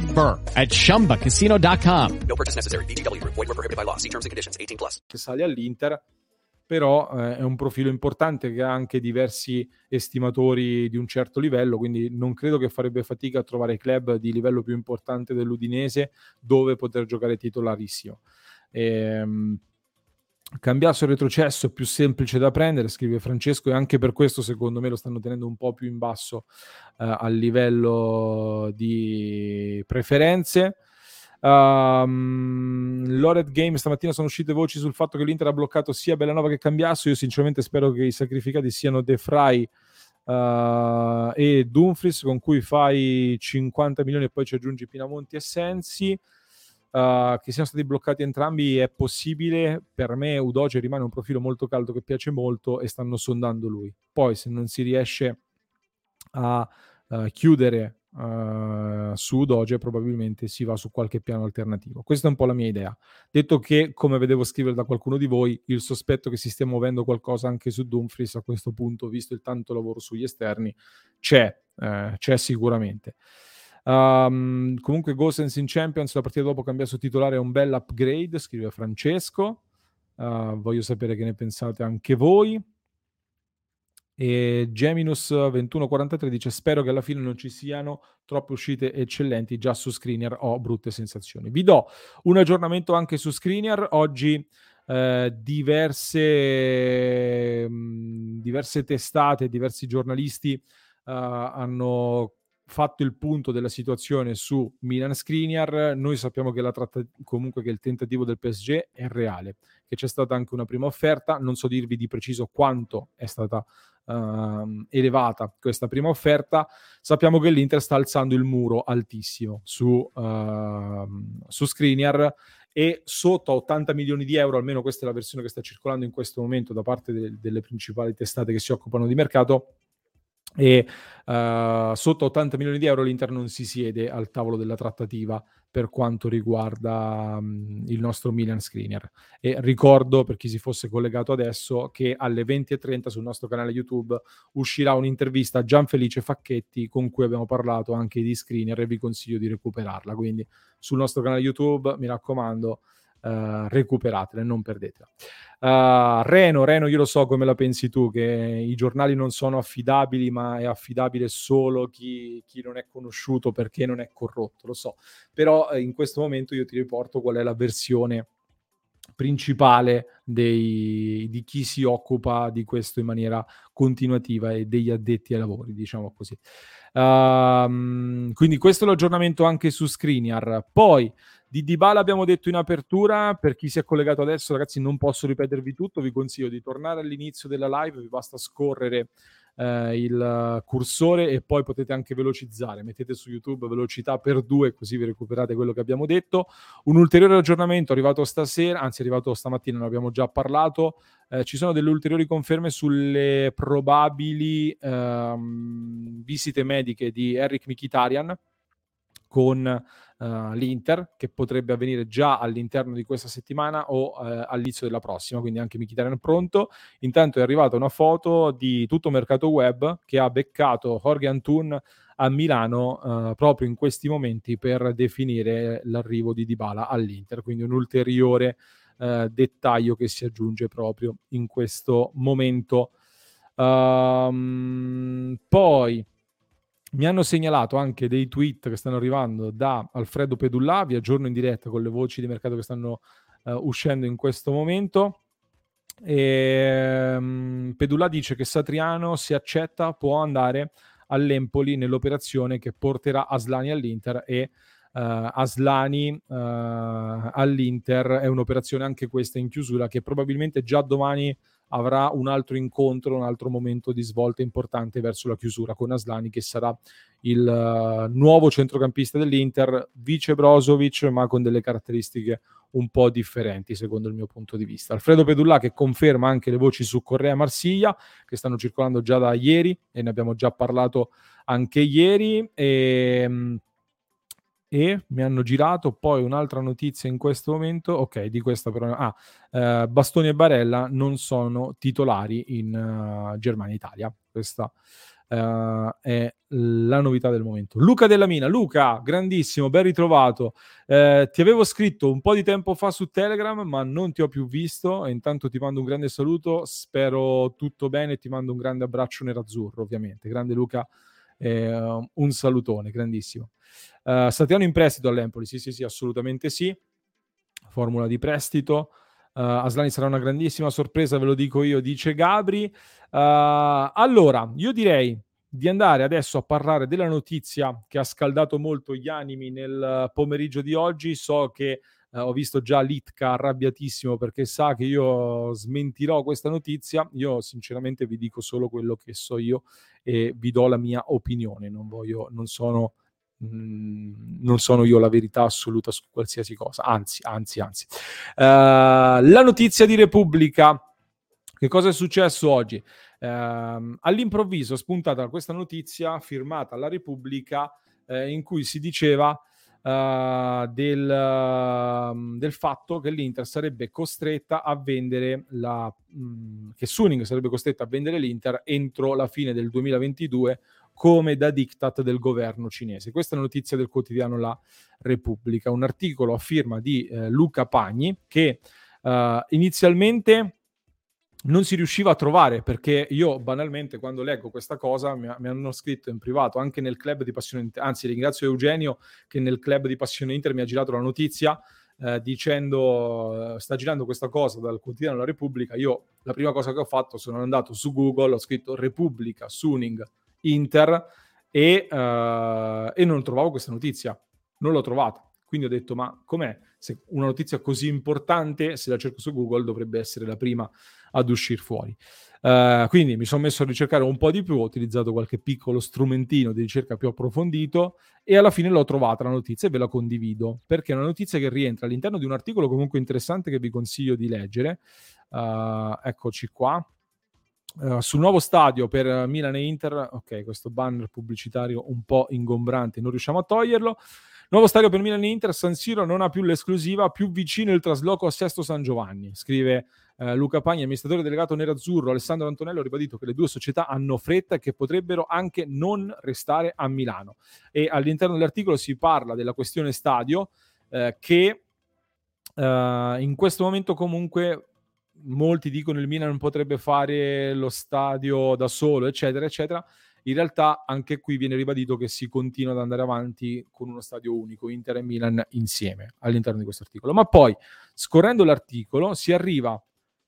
at ChumbaCasino.com. No purchase necessary. BGW. Void were prohibited by law. See terms and conditions. 18 plus. Sale all'Inter però eh, è un profilo importante che ha anche diversi estimatori di un certo livello, quindi non credo che farebbe fatica a trovare club di livello più importante dell'Udinese dove poter giocare titolarissimo. Ehm, Cambiasso il retrocesso è più semplice da prendere, scrive Francesco, e anche per questo secondo me lo stanno tenendo un po' più in basso eh, a livello di preferenze. Um, Lored Game stamattina sono uscite voci sul fatto che l'Inter ha bloccato sia Bellanova che Cambiasso. Io sinceramente spero che i sacrificati siano De Frey uh, e Dumfries, con cui fai 50 milioni e poi ci aggiungi Pinamonti e Sensi. Uh, che siano stati bloccati entrambi è possibile. Per me Udoge rimane un profilo molto caldo che piace molto e stanno sondando lui. Poi se non si riesce a uh, chiudere uh, su Doge probabilmente si va su qualche piano alternativo. Questa è un po' la mia idea. Detto che, come vedevo scrivere da qualcuno di voi, il sospetto che si stia muovendo qualcosa anche su Dumfries a questo punto, visto il tanto lavoro sugli esterni, c'è, c'è sicuramente. Um, comunque Gosens in Champions la partita dopo cambiato titolare è un bel upgrade scrive Francesco uh, voglio sapere che ne pensate anche voi e Geminus2143 dice: Spero che alla fine non ci siano troppe uscite eccellenti. Già su Screener ho brutte sensazioni. Vi do un aggiornamento anche su Screener. Oggi eh, diverse, mh, mm, diverse testate, diversi giornalisti eh, hanno fatto il punto della situazione su Milan Skriniar, noi sappiamo che, la tratta- comunque che il tentativo del PSG è reale, che c'è stata anche una prima offerta, non so dirvi di preciso quanto è stata uh, elevata questa prima offerta, sappiamo che l'Inter sta alzando il muro altissimo su, uh, su Skriniar e sotto a 80 milioni di euro, almeno questa è la versione che sta circolando in questo momento da parte de- delle principali testate che si occupano di mercato, e uh, sotto 80 milioni di euro l'Inter non si siede al tavolo della trattativa per quanto riguarda um, il nostro Milan Screener. E ricordo per chi si fosse collegato adesso che alle 20.30 sul nostro canale YouTube uscirà un'intervista a Gianfelice Facchetti con cui abbiamo parlato anche di Screener e vi consiglio di recuperarla. Quindi sul nostro canale YouTube mi raccomando uh, recuperatele, non perdetela. Uh, Reno, Reno, io lo so come la pensi tu, che i giornali non sono affidabili, ma è affidabile solo chi, chi non è conosciuto perché non è corrotto, lo so. Però eh, in questo momento io ti riporto qual è la versione principale dei, di chi si occupa di questo in maniera continuativa e degli addetti ai lavori, diciamo così. Uh, quindi questo è l'aggiornamento anche su Screener. Poi di Dybala abbiamo detto in apertura, per chi si è collegato adesso ragazzi non posso ripetervi tutto, vi consiglio di tornare all'inizio della live, vi basta scorrere eh, il cursore e poi potete anche velocizzare, mettete su YouTube velocità per due così vi recuperate quello che abbiamo detto. Un ulteriore aggiornamento arrivato stasera, anzi è arrivato stamattina, ne abbiamo già parlato, eh, ci sono delle ulteriori conferme sulle probabili ehm, visite mediche di Eric Mikitarian con uh, l'Inter, che potrebbe avvenire già all'interno di questa settimana o uh, all'inizio della prossima, quindi anche Mkhitaryan pronto. Intanto è arrivata una foto di tutto mercato web che ha beccato Jorge Antun a Milano uh, proprio in questi momenti per definire l'arrivo di Dybala all'Inter, quindi un ulteriore dettaglio che si aggiunge proprio in questo momento. Um, poi mi hanno segnalato anche dei tweet che stanno arrivando da Alfredo Pedulla, vi aggiorno in diretta con le voci di mercato che stanno uh, uscendo in questo momento. E, um, Pedulla dice che Satriano, se accetta, può andare all'Empoli nell'operazione che porterà Aslani all'Inter e uh, Aslani uh, all'Inter è un'operazione anche questa in chiusura che probabilmente già domani avrà un altro incontro, un altro momento di svolta importante verso la chiusura con Aslani che sarà il uh, nuovo centrocampista dell'Inter, vice Brozovic, ma con delle caratteristiche un po' differenti secondo il mio punto di vista. Alfredo Pedulla che conferma anche le voci su Correa Marsiglia che stanno circolando già da ieri e ne abbiamo già parlato anche ieri e ehm, e mi hanno girato. Poi un'altra notizia in questo momento, ok, di questa però, ah, eh, Bastoni e Barella non sono titolari in uh, Germania Italia, questa uh, è la novità del momento. Luca Della Mina, Luca, grandissimo, ben ritrovato, eh, ti avevo scritto un po' di tempo fa su Telegram, ma non ti ho più visto, e intanto ti mando un grande saluto, spero tutto bene, ti mando un grande abbraccio nerazzurro, ovviamente, grande Luca, eh, un salutone, grandissimo. Uh, Satiano in prestito all'Empoli, sì, sì, sì, assolutamente sì. Formula di prestito. Uh, Aslani sarà una grandissima sorpresa, ve lo dico io, dice Gabri. Uh, allora, io direi di andare adesso a parlare della notizia che ha scaldato molto gli animi nel pomeriggio di oggi. So che uh, ho visto già Litka arrabbiatissimo perché sa che io smentirò questa notizia. Io sinceramente vi dico solo quello che so io e vi do la mia opinione. Non, voglio, non sono Mm, non sono io la verità assoluta su qualsiasi cosa, anzi, anzi, anzi. Uh, la notizia di Repubblica, che cosa è successo oggi? Uh, all'improvviso è spuntata questa notizia firmata alla Repubblica uh, in cui si diceva del, del, fatto che l'Inter sarebbe costretta a vendere la mh, mm, che Suning sarebbe costretta a vendere l'Inter entro la fine del 2022 come da diktat del governo cinese. Questa è la notizia del quotidiano La Repubblica, un articolo a firma di eh, Luca Pagni che eh, inizialmente non si riusciva a trovare perché io banalmente quando leggo questa cosa mi, mi, hanno scritto in privato anche nel club di Passione Inter, anzi ringrazio Eugenio che nel club di Passione Inter mi ha girato la notizia eh, dicendo sta girando questa cosa dal quotidiano La Repubblica io la prima cosa che ho fatto sono andato su Google ho scritto Repubblica Suning Inter e, uh, e non trovavo questa notizia, non l'ho trovata. Quindi ho detto, ma com'è? Se una notizia così importante, se la cerco su Google, dovrebbe essere la prima ad uscire fuori. Uh, quindi mi sono messo a ricercare un po' di più, ho utilizzato qualche piccolo strumentino di ricerca più approfondito e alla fine l'ho trovata la notizia e ve la condivido, perché è una notizia che rientra all'interno di un articolo comunque interessante che vi consiglio di leggere. Uh, eccoci qua. Uh, sul nuovo stadio per Milan e Inter, ok, questo banner pubblicitario un po' ingombrante, non riusciamo a toglierlo. Nuovo stadio per Milan e Inter, San Siro non ha più l'esclusiva, più vicino il trasloco a Sesto San Giovanni, scrive uh, Luca Pagni, amministratore delegato nerazzurro. Alessandro Antonello ha ribadito che le due società hanno fretta e che potrebbero anche non restare a Milano. E all'interno dell'articolo si parla della questione stadio uh, che Uh, in questo momento comunque molti dicono il Milan potrebbe fare lo stadio da solo, eccetera, eccetera. In realtà anche qui viene ribadito che si continua ad andare avanti con uno stadio unico, Inter e Milan insieme all'interno di questo articolo. Ma poi, scorrendo l'articolo, si arriva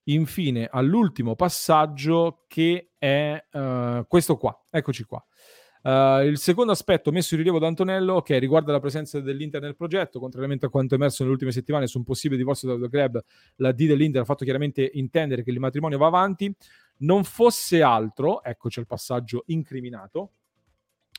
infine all'ultimo passaggio che è uh, questo qua. Eccoci qua. Uh, il secondo aspetto messo in rilievo da Antonello, che riguarda la presenza dell'Inter nel progetto, contrariamente a quanto emerso nelle ultime settimane su un possibile divorzio dal club, la D dell'Inter ha fatto chiaramente intendere che il matrimonio va avanti. Non fosse altro, eccoci al passaggio incriminato,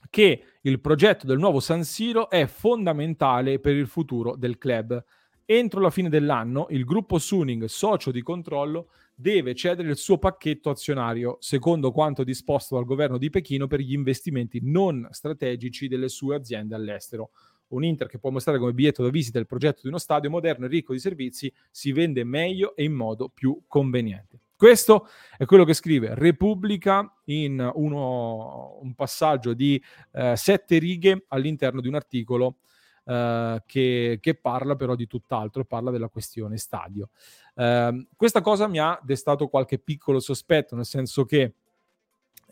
che il progetto del nuovo San Siro è fondamentale per il futuro del club. Entro la fine dell'anno, il gruppo Suning, socio di controllo, deve cedere il suo pacchetto azionario, secondo quanto disposto dal governo di Pechino per gli investimenti non strategici delle sue aziende all'estero. Un Inter che può mostrare come biglietto da visita il progetto di uno stadio moderno e ricco di servizi si vende meglio e in modo più conveniente. Questo è quello che scrive Repubblica in uno, un passaggio di eh, sette righe all'interno di un articolo eh, che, che, parla però di tutt'altro, parla della questione stadio. Eh, questa cosa mi ha destato qualche piccolo sospetto, nel senso che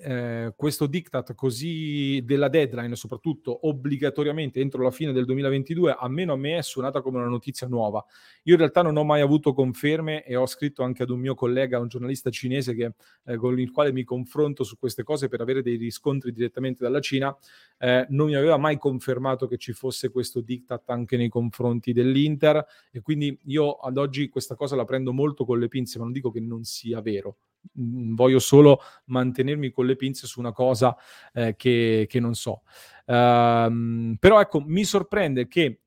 eh, questo diktat così della deadline, soprattutto obbligatoriamente entro la fine del 2022, almeno a me è suonata come una notizia nuova. Io in realtà non ho mai avuto conferme e ho scritto anche ad un mio collega, un giornalista cinese che, eh, con il quale mi confronto su queste cose per avere dei riscontri direttamente dalla Cina, eh, non mi aveva mai confermato che ci fosse questo diktat anche nei confronti dell'Inter e quindi io ad oggi questa cosa la prendo molto con le pinze, ma non dico che non sia vero voglio solo mantenermi con le pinze su una cosa eh, che, che, non so. Um, però ecco, mi sorprende che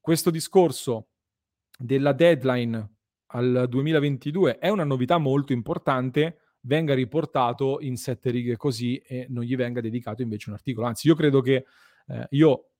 questo discorso della deadline al 2022 è una novità molto importante, venga riportato in sette righe così e non gli venga dedicato invece un articolo. Anzi, io credo che eh, io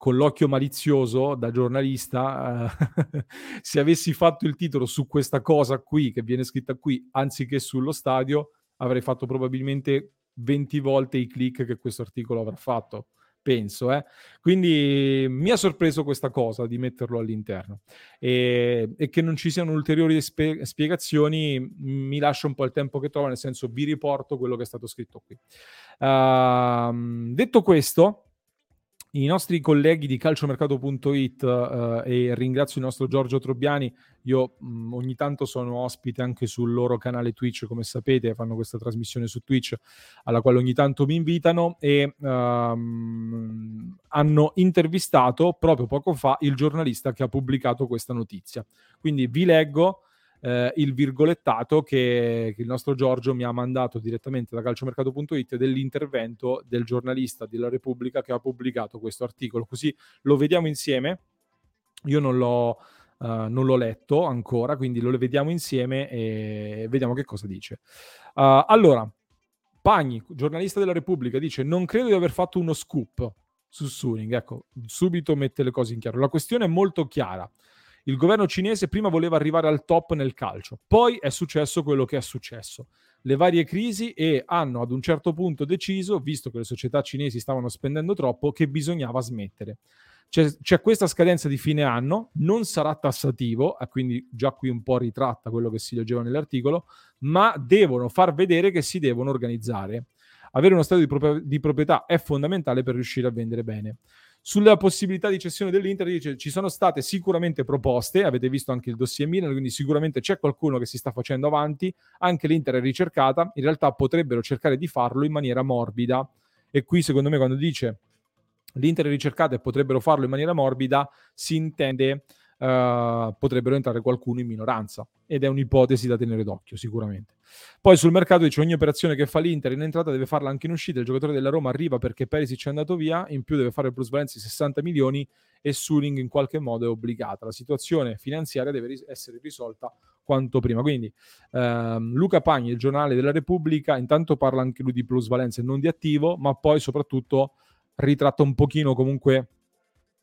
con l'occhio malizioso da giornalista, eh, *laughs* se avessi fatto il titolo su questa cosa qui, che viene scritta qui, anziché sullo stadio, avrei fatto probabilmente 20 volte i click che questo articolo avrà fatto, penso. Eh. Quindi mi ha sorpreso questa cosa di metterlo all'interno. E, e che non ci siano ulteriori spe- spiegazioni mi lascia un po' il tempo che trovo, nel senso vi riporto quello che è stato scritto qui. Uh, detto questo, i nostri colleghi di calciomercato.it uh, e ringrazio il nostro Giorgio Trobbiani, io mh, mm, ogni tanto sono ospite anche sul loro canale Twitch, come sapete, fanno questa trasmissione su Twitch alla quale ogni tanto mi invitano e um, hanno intervistato proprio poco fa il giornalista che ha pubblicato questa notizia. Quindi vi leggo eh, il virgolettato che, che, il nostro Giorgio mi ha mandato direttamente da calciomercato.it dell'intervento del giornalista della Repubblica che ha pubblicato questo articolo. Così lo vediamo insieme. Io non l'ho, uh, non l'ho letto ancora, quindi lo vediamo insieme e vediamo che cosa dice. Uh, allora, Pagni, giornalista della Repubblica, dice: Non credo di aver fatto uno scoop su Suning. Ecco, subito mette le cose in chiaro. La questione è molto chiara. Il governo cinese prima voleva arrivare al top nel calcio, poi è successo quello che è successo. Le varie crisi e hanno ad un certo punto deciso, visto che le società cinesi stavano spendendo troppo, che bisognava smettere. C'è, c'è questa scadenza di fine anno, non sarà tassativo, e quindi già qui un po' ritratta quello che si leggeva nell'articolo, ma devono far vedere che si devono organizzare. Avere uno stato di, pro- di proprietà è fondamentale per riuscire a vendere bene. Sulla possibilità di cessione dell'Inter dice ci sono state sicuramente proposte, avete visto anche il dossier Milan, quindi sicuramente c'è qualcuno che si sta facendo avanti, anche l'Inter è ricercata, in realtà potrebbero cercare di farlo in maniera morbida. E qui secondo me quando dice l'Inter è ricercata e potrebbero farlo in maniera morbida si intende uh, potrebbero entrare qualcuno in minoranza ed è un'ipotesi da tenere d'occhio sicuramente. Poi sul mercato dice ogni operazione che fa l'Inter in entrata deve farla anche in uscita, il giocatore della Roma arriva perché Perisic è andato via, in più deve fare il plusvalenza di 60 milioni e Suling in qualche modo è obbligata. La situazione finanziaria deve ris- essere risolta quanto prima. Quindi ehm, Luca Pagni, il giornale della Repubblica, intanto parla anche lui di plusvalenza e non di attivo, ma poi soprattutto ritratta un pochino comunque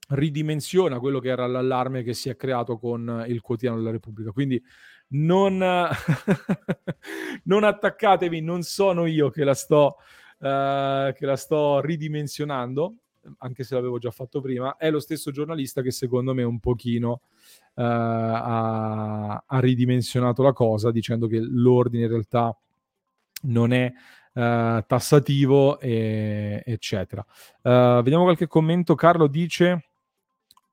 ridimensiona quello che era l'allarme che si è creato con il quotidiano della Repubblica. Quindi non, *laughs* non attaccatevi, non sono io che la sto, uh, che la sto ridimensionando. anche se l'avevo già fatto prima, è lo stesso giornalista che secondo me un pochino uh, ha, ha, ridimensionato la cosa dicendo che l'ordine in realtà non è uh, tassativo, e, eccetera. Uh, vediamo qualche commento. Carlo dice...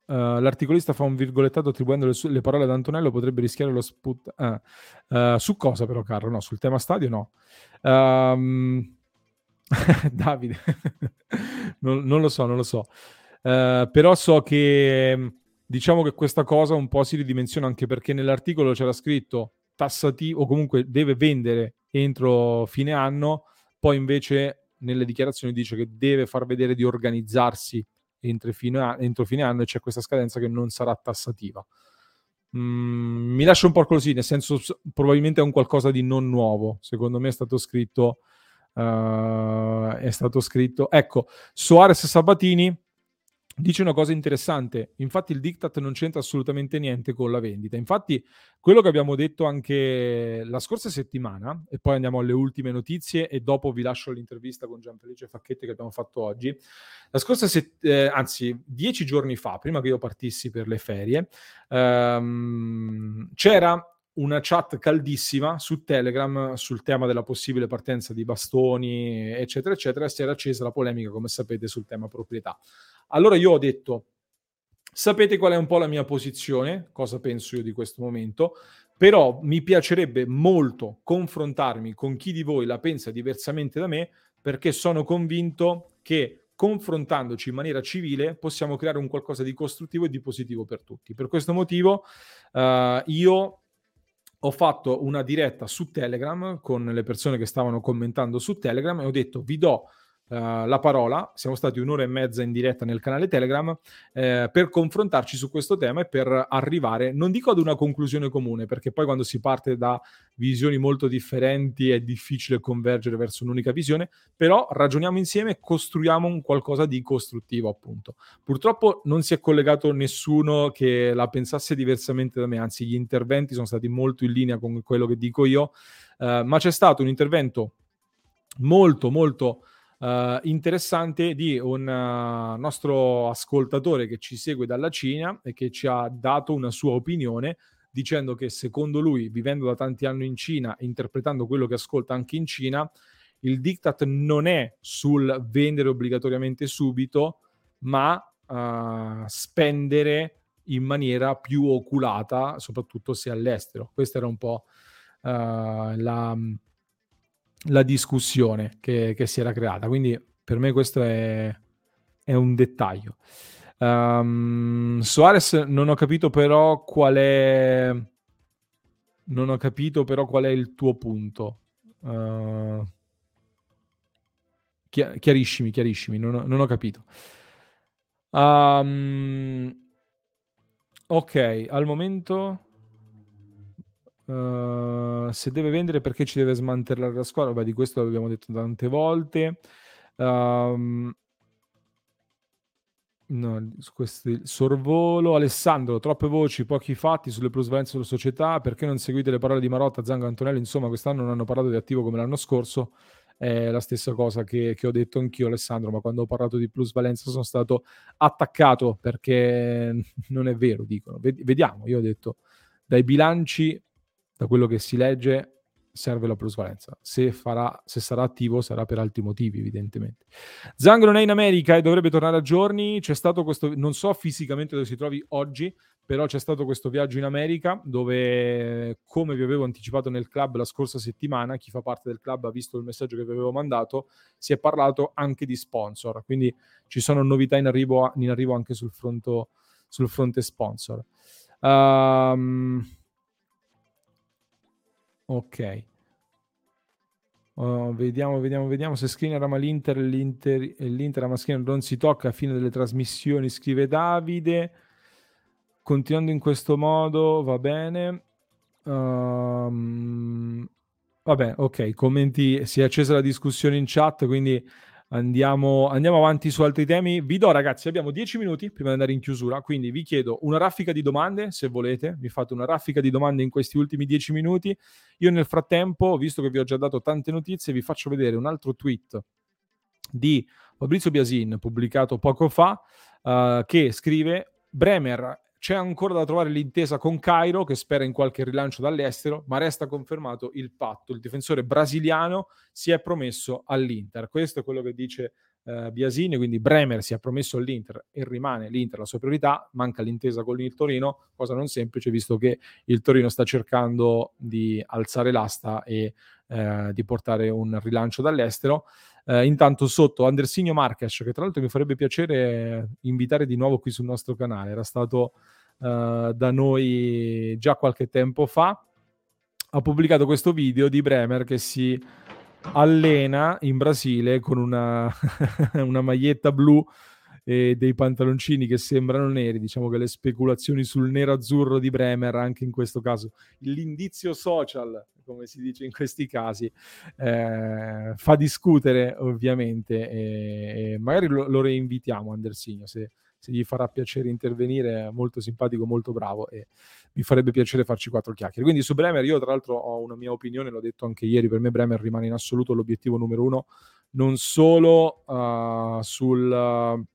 Uh, l'articolista fa un virgolettato attribuendo le, su- le, parole ad Antonello, potrebbe rischiare lo sput. Uh, uh, su cosa, però, Carlo? No, sul tema stadio, no. Um... *laughs* Davide, *laughs* non, non, lo so, non lo so. però so che diciamo che questa cosa un po' si ridimensiona anche perché nell'articolo c'era scritto tassativo o comunque deve vendere entro fine anno, poi invece nelle dichiarazioni dice che deve far vedere di organizzarsi entro fine, entro fine anno e c'è questa scadenza che non sarà tassativa. Mm, mi lascia un po' così, nel senso probabilmente è un qualcosa di non nuovo. Secondo me è stato scritto, uh, è stato scritto, ecco, Soares Sabatini dice una cosa interessante, infatti il diktat non c'entra assolutamente niente con la vendita. Infatti quello che abbiamo detto anche la scorsa settimana, e poi andiamo alle ultime notizie e dopo vi lascio l'intervista con Gianfelice Facchetti che abbiamo fatto oggi, la scorsa settimana, eh, anzi dieci giorni fa, prima che io partissi per le ferie, ehm, c'era una chat caldissima su Telegram sul tema della possibile partenza di bastoni, eccetera, eccetera, si era accesa la polemica, come sapete, sul tema proprietà. Allora io ho detto, sapete qual è un po' la mia posizione, cosa penso io di questo momento, però mi piacerebbe molto confrontarmi con chi di voi la pensa diversamente da me, perché sono convinto che confrontandoci in maniera civile possiamo creare un qualcosa di costruttivo e di positivo per tutti. Per questo motivo uh, io ho fatto una diretta su Telegram con le persone che stavano commentando su Telegram e ho detto vi do Uh, la parola, siamo stati un'ora e mezza in diretta nel canale Telegram eh, per confrontarci su questo tema e per arrivare, non dico ad una conclusione comune, perché poi quando si parte da visioni molto differenti è difficile convergere verso un'unica visione, però ragioniamo insieme e costruiamo un qualcosa di costruttivo, appunto. Purtroppo non si è collegato nessuno che la pensasse diversamente da me, anzi gli interventi sono stati molto in linea con quello che dico io, uh, ma c'è stato un intervento molto molto uh, interessante di un uh, nostro ascoltatore che ci segue dalla Cina e che ci ha dato una sua opinione dicendo che secondo lui, vivendo da tanti anni in Cina interpretando quello che ascolta anche in Cina, il diktat non è sul vendere obbligatoriamente subito, ma uh, spendere in maniera più oculata, soprattutto se all'estero. Questa era un po' uh, la, la discussione che, che, si era creata. Quindi per me questo è, è un dettaglio. Um, Suarez non ho capito però qual è non ho capito però qual è il tuo punto. Uh, chiariscimi, chiariscimi, non ho, non ho capito. Um, ok, al momento Uh, se deve vendere perché ci deve smantellare la squadra? Beh, di questo l'abbiamo detto tante volte. Um, no, questo, sorvolo. Alessandro, troppe voci, pochi fatti sulle plusvalenze della società. Perché non seguite le parole di Marotta, Zanga, Antonelli? Insomma, quest'anno non hanno parlato di attivo come l'anno scorso. È la stessa cosa che, che ho detto anch'io, Alessandro. Ma quando ho parlato di plusvalenza sono stato attaccato perché *laughs* non è vero, dicono. Vediamo, io ho detto dai bilanci da quello che si legge, serve la plusvalenza. Se, farà, se sarà attivo sarà per altri motivi, evidentemente. Zang non è in America e dovrebbe tornare a giorni. C'è stato questo, non so fisicamente dove si trovi oggi, però c'è stato questo viaggio in America dove, come vi avevo anticipato nel club la scorsa settimana, chi fa parte del club ha visto il messaggio che vi avevo mandato, si è parlato anche di sponsor, quindi ci sono novità in arrivo, in arrivo anche sul, fronto, sul fronte sponsor. Um, Ok. Uh, vediamo, vediamo, vediamo se Skriniar ama l'Inter l'Inter, l'Inter ama Skriniar non si tocca a fine delle trasmissioni, scrive Davide. Continuando in questo modo, va bene. Um, vabbè, ok, commenti, si è accesa la discussione in chat, quindi Andiamo, andiamo, avanti su altri temi. Vi do, ragazzi, abbiamo 10 minuti prima di andare in chiusura, quindi vi chiedo una raffica di domande, se volete. Mi fate una raffica di domande in questi ultimi 10 minuti. Io nel frattempo, visto che vi ho già dato tante notizie, vi faccio vedere un altro tweet di Fabrizio Biasin, pubblicato poco fa, uh, che scrive Bremer c'è ancora da trovare l'intesa con Cairo, che spera in qualche rilancio dall'estero, ma resta confermato il patto. Il difensore brasiliano si è promesso all'Inter. Questo è quello che dice eh, Biasini, quindi Bremer si è promesso all'Inter e rimane l'Inter la sua priorità. Manca l'intesa con il Torino, cosa non semplice, visto che il Torino sta cercando di alzare l'asta e eh, di portare un rilancio dall'estero. Eh, intanto sotto Andersinio Marques, che tra l'altro mi farebbe piacere invitare di nuovo qui sul nostro canale, era stato uh, da noi già qualche tempo fa, ha pubblicato questo video di Bremer che si allena in Brasile con una, *laughs* una maglietta blu e dei pantaloncini che sembrano neri. Diciamo che le speculazioni sul nero-azzurro di Bremer, anche in questo caso, l'indizio social, come si dice in questi casi, eh, fa discutere ovviamente e, e magari lo, lo reinvitiamo Andersigno se, se gli farà piacere intervenire, molto simpatico, molto bravo e mi farebbe piacere farci quattro chiacchiere. Quindi su Bremer io tra l'altro ho una mia opinione, l'ho detto anche ieri, per me Bremer rimane in assoluto l'obiettivo numero uno, non solo uh, sul... Uh,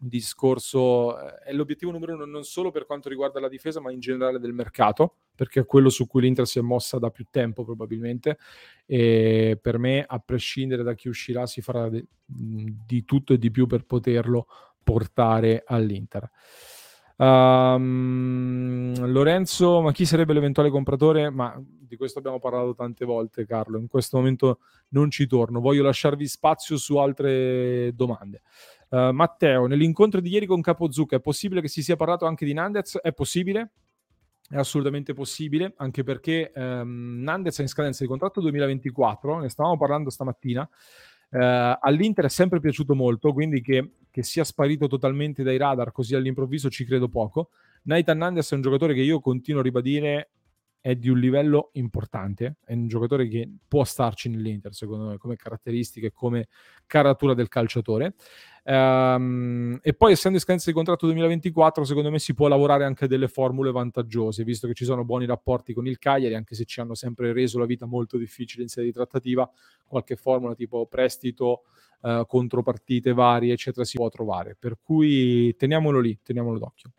discorso eh, è l'obiettivo numero uno non solo per quanto riguarda la difesa ma in generale del mercato perché è quello su cui l'Inter si è mossa da più tempo probabilmente e per me a prescindere da chi uscirà si farà di, di tutto e di più per poterlo portare all'Inter. Um, Lorenzo, ma chi sarebbe l'eventuale compratore? Ma di questo abbiamo parlato tante volte, Carlo. In questo momento non ci torno. Voglio lasciarvi spazio su altre domande. Uh, Matteo, nell'incontro di ieri con Capozucca è possibile che si sia parlato anche di Nandez? È possibile? È assolutamente possibile, anche perché um, Nandez è in scadenza di contratto 2024, ne stavamo parlando stamattina. Uh, all'Inter è sempre piaciuto molto, quindi che, che, sia sparito totalmente dai radar così all'improvviso ci credo poco. Nathan Nandes è un giocatore che io continuo a ribadire è di un livello importante, è un giocatore che può starci nell'Inter, secondo me, come caratteristiche e come caratura del calciatore. Um, e poi, essendo in scadenza di contratto 2024, secondo me si può lavorare anche delle formule vantaggiose, visto che ci sono buoni rapporti con il Cagliari, anche se ci hanno sempre reso la vita molto difficile in sede di trattativa, qualche formula tipo prestito, uh, contropartite varie, eccetera, si può trovare. Per cui teniamolo lì, teniamolo d'occhio.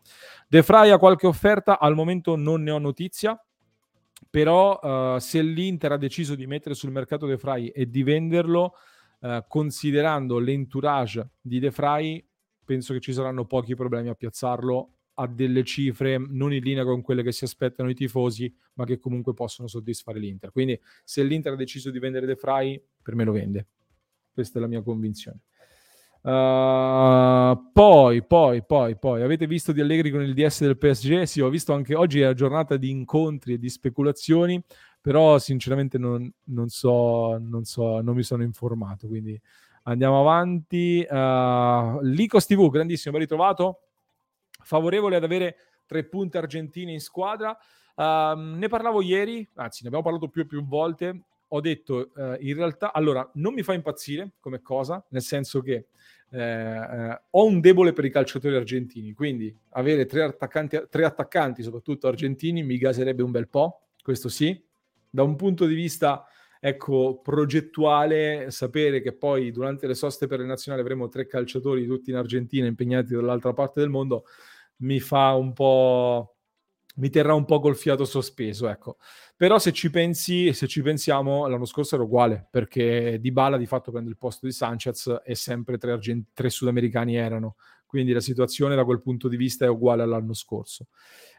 De Frey ha qualche offerta? Al momento non ne ho notizia però uh, se l'Inter ha deciso di mettere sul mercato De Frey e di venderlo, uh, considerando l'entourage di De Frey, penso che ci saranno pochi problemi a piazzarlo a delle cifre non in linea con quelle che si aspettano i tifosi, ma che comunque possono soddisfare l'Inter. Quindi se l'Inter ha deciso di vendere De Frey, per me lo vende. Questa è la mia convinzione. Uh, poi, poi, poi, poi, avete visto di Allegri con il DS del PSG? Sì, ho visto anche oggi è la giornata di incontri e di speculazioni, però sinceramente non, non so, non so, non mi sono informato, quindi andiamo avanti. Uh, Licos TV, grandissimo, ben ritrovato. Favorevole ad avere tre punti argentini in squadra. Uh, ne parlavo ieri, anzi ne abbiamo parlato più e più volte ho detto eh, in realtà, allora, non mi fa impazzire come cosa, nel senso che eh, eh, ho un debole per i calciatori argentini, quindi avere tre attaccanti, tre attaccanti, soprattutto argentini, mi gaserebbe un bel po', questo sì. Da un punto di vista ecco, progettuale, sapere che poi durante le soste per le nazionali avremo tre calciatori tutti in Argentina impegnati dall'altra parte del mondo, mi fa un po' mi terrà un po' col fiato sospeso, ecco. Però se ci pensi, se ci pensiamo, l'anno scorso era uguale, perché Di Bala di fatto prende il posto di Sanchez e sempre tre, argent- tre sudamericani erano. Quindi la situazione da quel punto di vista è uguale all'anno scorso.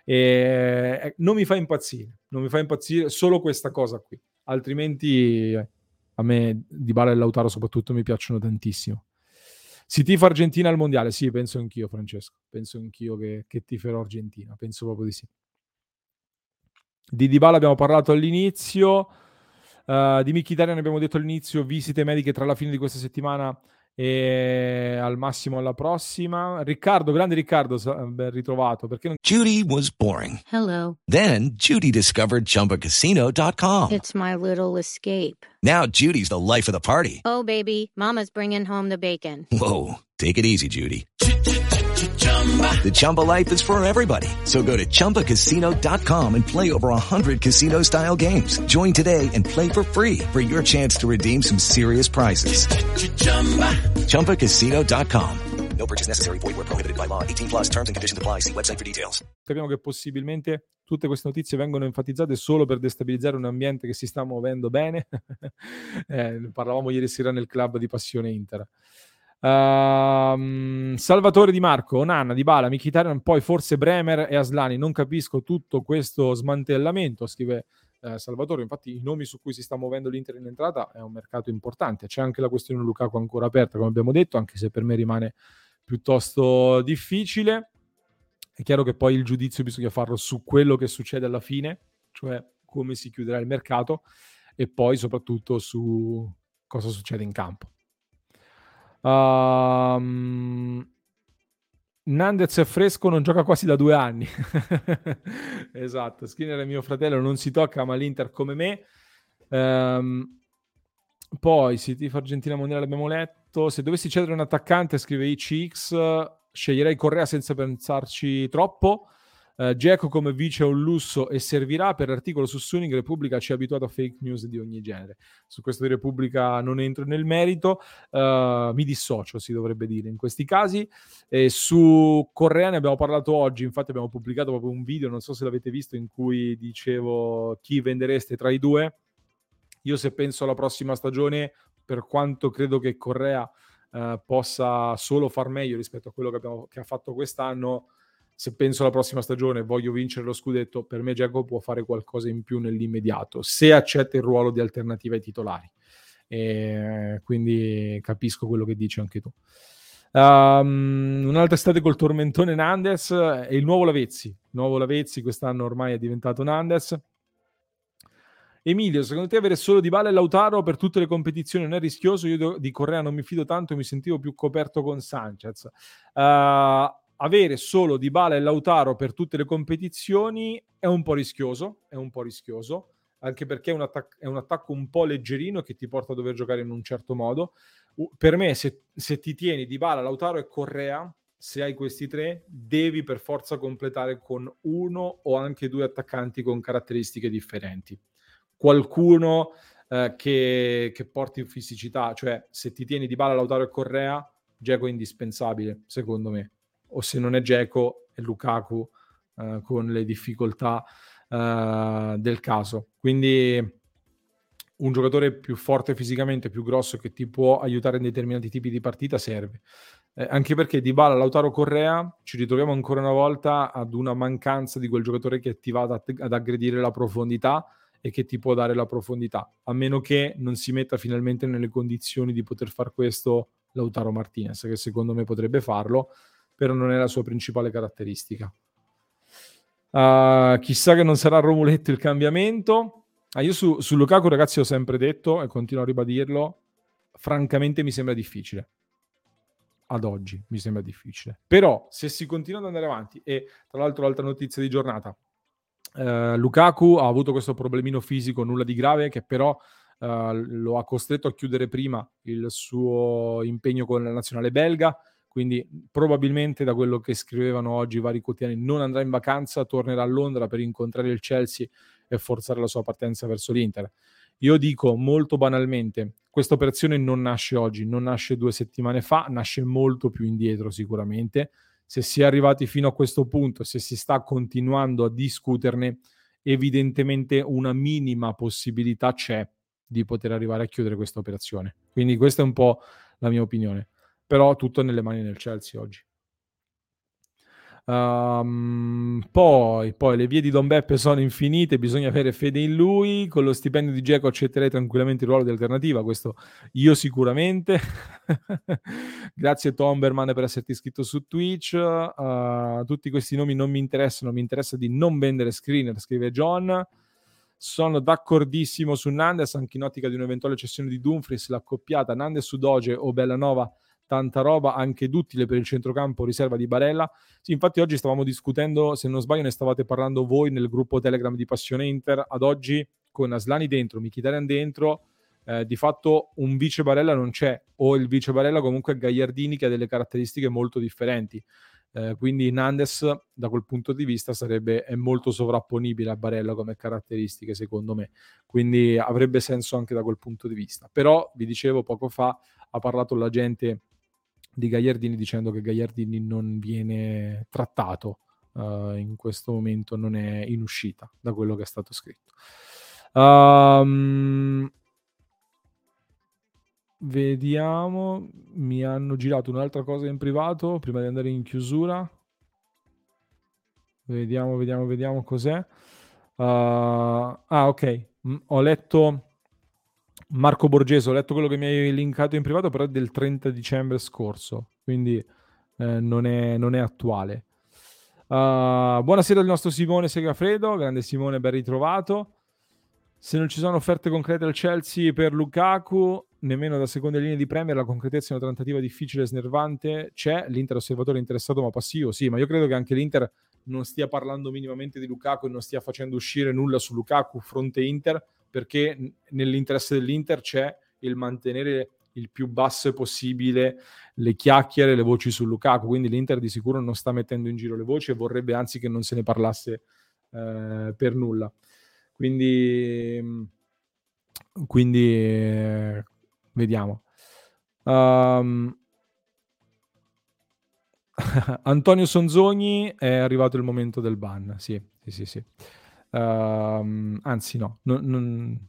E eh, non mi fa impazzire, non mi fa impazzire solo questa cosa qui. Altrimenti eh, a me Di Bala e Lautaro soprattutto mi piacciono tantissimo. Si tifa Argentina al mondiale? Sì, penso anch'io, Francesco. Penso anch'io che, che tiferò Argentina. Penso proprio di sì. Di Dybala abbiamo parlato all'inizio, uh, di Mkhitaryan abbiamo detto all'inizio, visite mediche tra la fine di questa settimana e al massimo alla prossima. Riccardo, grande Riccardo, ben ritrovato. Perché non... Judy was boring. Hello. Then Judy discovered chumbacasino.com. It's my little escape. Now Judy's the life of the party. Oh baby, mama's bringing home the bacon. Whoa, take it easy Judy. The Chumba life is for everybody. So go to ChumbaCasino.com and play over 100 casino style games. Join today and play for free for your chance to redeem some serious prizes. ChumbaCasino.com. No purchase necessary. Void where prohibited by law. 18 plus terms and conditions apply. See website for details. Capiamo che possibilmente tutte queste notizie vengono enfatizzate solo per destabilizzare un ambiente che si sta muovendo bene. *laughs* eh, parlavamo ieri sera nel club di Passione Inter. Ehm, Salvatore Di Marco, Onana, Di Bala, Mkhitaryan, poi forse Bremer e Aslani. Non capisco tutto questo smantellamento, scrive eh, Salvatore. Infatti, i nomi su cui si sta muovendo l'Inter in entrata è un mercato importante. C'è anche la questione Lukaku ancora aperta, come abbiamo detto, anche se per me rimane piuttosto difficile. È chiaro che poi il giudizio bisogna farlo su quello che succede alla fine, cioè come si chiuderà il mercato, e poi soprattutto su cosa succede in campo. Um, Nandez è fresco, non gioca quasi da due anni. *laughs* esatto, Skinner è mio fratello, non si tocca, ma l'Inter come me. Um, poi, City Argentina Mondiale abbiamo letto. Se dovessi cedere un attaccante, scrive ICX, sceglierei Correa senza pensarci troppo. Uh, Geco come vice è un lusso e servirà per l'articolo su Suning. Repubblica ci ha abituato a fake news di ogni genere. Su questo di Repubblica non entro nel merito, uh, mi dissocio, si dovrebbe dire in questi casi. E su Correa ne abbiamo parlato oggi, infatti abbiamo pubblicato proprio un video, non so se l'avete visto, in cui dicevo chi vendereste tra i due. Io se penso alla prossima stagione, per quanto credo che Correa uh, possa solo far meglio rispetto a quello che, abbiamo, che ha fatto quest'anno, se penso alla prossima stagione e voglio vincere lo scudetto, per me Giacomo può fare qualcosa in più nell'immediato, se accetta il ruolo di alternativa ai titolari. E quindi capisco quello che dici anche tu. Um, un'altra estate col tormentone Nandes e il nuovo Lavezzi. Il nuovo Lavezzi quest'anno ormai è diventato Nandes. Emilio, secondo te avere solo Di Bala e Lautaro per tutte le competizioni non è rischioso? Io di Correa non mi fido tanto, mi sentivo più coperto con Sanchez. Uh, avere solo Di Bala e Lautaro per tutte le competizioni è un po' rischioso, è un po' rischioso, anche perché è un, attac- è un attacco un po' leggerino che ti porta a dover giocare in un certo modo. Per me, se, se ti tieni Di Bala, Lautaro e Correa, se hai questi tre, devi per forza completare con uno o anche due attaccanti con caratteristiche differenti. Qualcuno eh, che, che, porti fisicità, cioè se ti tieni di bala Lautaro e Correa, Geco è indispensabile, secondo me. O se non è Geco, è Lukaku eh, con le difficoltà eh, del caso. Quindi un giocatore più forte fisicamente, più grosso, che ti può aiutare in determinati tipi di partita serve. Eh, anche perché di Bala, Lautaro Correa ci ritroviamo ancora una volta ad una mancanza di quel giocatore che ti va ad, ad aggredire la profondità e che ti può dare la profondità, a meno che non si metta finalmente nelle condizioni di poter fare questo Lautaro Martinez, che secondo me potrebbe farlo, però non è la sua principale caratteristica. Uh, chissà che non sarà Romuletto il cambiamento. Ah, io su, su Lukaku, ragazzi, ho sempre detto e continuo a ribadirlo, francamente mi sembra difficile. Ad oggi mi sembra difficile. Però se si continua ad andare avanti, e tra l'altro l'altra notizia di giornata, Uh, Lukaku ha avuto questo problemino fisico, nulla di grave, che però uh, lo ha costretto a chiudere prima il suo impegno con la nazionale belga. Quindi probabilmente da quello che scrivevano oggi i vari quotidiani non andrà in vacanza, tornerà a Londra per incontrare il Chelsea e forzare la sua partenza verso l'Inter. Io dico molto banalmente, questa operazione non nasce oggi, non nasce due settimane fa, nasce molto più indietro sicuramente se si è arrivati fino a questo punto, se si sta continuando a discuterne, evidentemente una minima possibilità c'è di poter arrivare a chiudere questa operazione. Quindi questa è un po' la mia opinione. Però tutto nelle mani del Chelsea oggi. Um, poi, poi, le vie di Don Beppe sono infinite, bisogna avere fede in lui. Con lo stipendio di Geco accetterei tranquillamente il ruolo di alternativa. Questo io sicuramente. *laughs* Grazie Tomberman per esserti iscritto su Twitch. Uh, tutti questi nomi non mi interessano, mi interessa di non vendere screener, scrive John. Sono d'accordissimo su Nandes, anche in ottica di un'eventuale cessione di Dumfries, l'accoppiata Nandes su Doge o Bellanova tanta roba, anche duttile per il centrocampo, riserva di Barella. Sì, infatti oggi stavamo discutendo, se non sbaglio ne stavate parlando voi nel gruppo Telegram di Passione Inter, ad oggi con Aslani dentro, Mkhitaryan dentro, eh, di fatto un vice Barella non c'è, o il vice Barella comunque è Gagliardini che ha delle caratteristiche molto differenti. Eh, quindi Nandes da quel punto di vista sarebbe molto sovrapponibile a Barella come caratteristiche secondo me quindi avrebbe senso anche da quel punto di vista però vi dicevo poco fa ha parlato l'agente di Gagliardini dicendo che Gagliardini non viene trattato uh, in questo momento non è in uscita da quello che è stato scritto um, Vediamo, mi hanno girato un'altra cosa in privato prima di andare in chiusura. Vediamo, vediamo, vediamo cos'è. Uh, ah, ok. M- ho letto Marco Borgese, ho letto quello che mi hai linkato in privato, però è del 30 dicembre scorso, quindi eh, non, è, non, è, attuale. Uh, buonasera al nostro Simone Segafredo, grande Simone, ben ritrovato. Se non ci sono offerte concrete al Chelsea per Lukaku, nemmeno da seconde linee di Premier, la concretezza è una trattativa difficile e snervante. C'è l'Inter osservatore interessato ma passivo, sì, ma io credo che anche l'Inter non stia parlando minimamente di Lukaku e non stia facendo uscire nulla su Lukaku fronte Inter, perché nell'interesse dell'Inter c'è il mantenere il più basso possibile le chiacchiere, le voci su Lukaku, quindi l'Inter di sicuro non sta mettendo in giro le voci e vorrebbe anzi che non se ne parlasse eh, per nulla. Quindi, quindi eh, vediamo. Um, *laughs* Antonio Sonzogni è arrivato il momento del ban. Sì, sì, sì. sì. Um, anzi, no, non, non...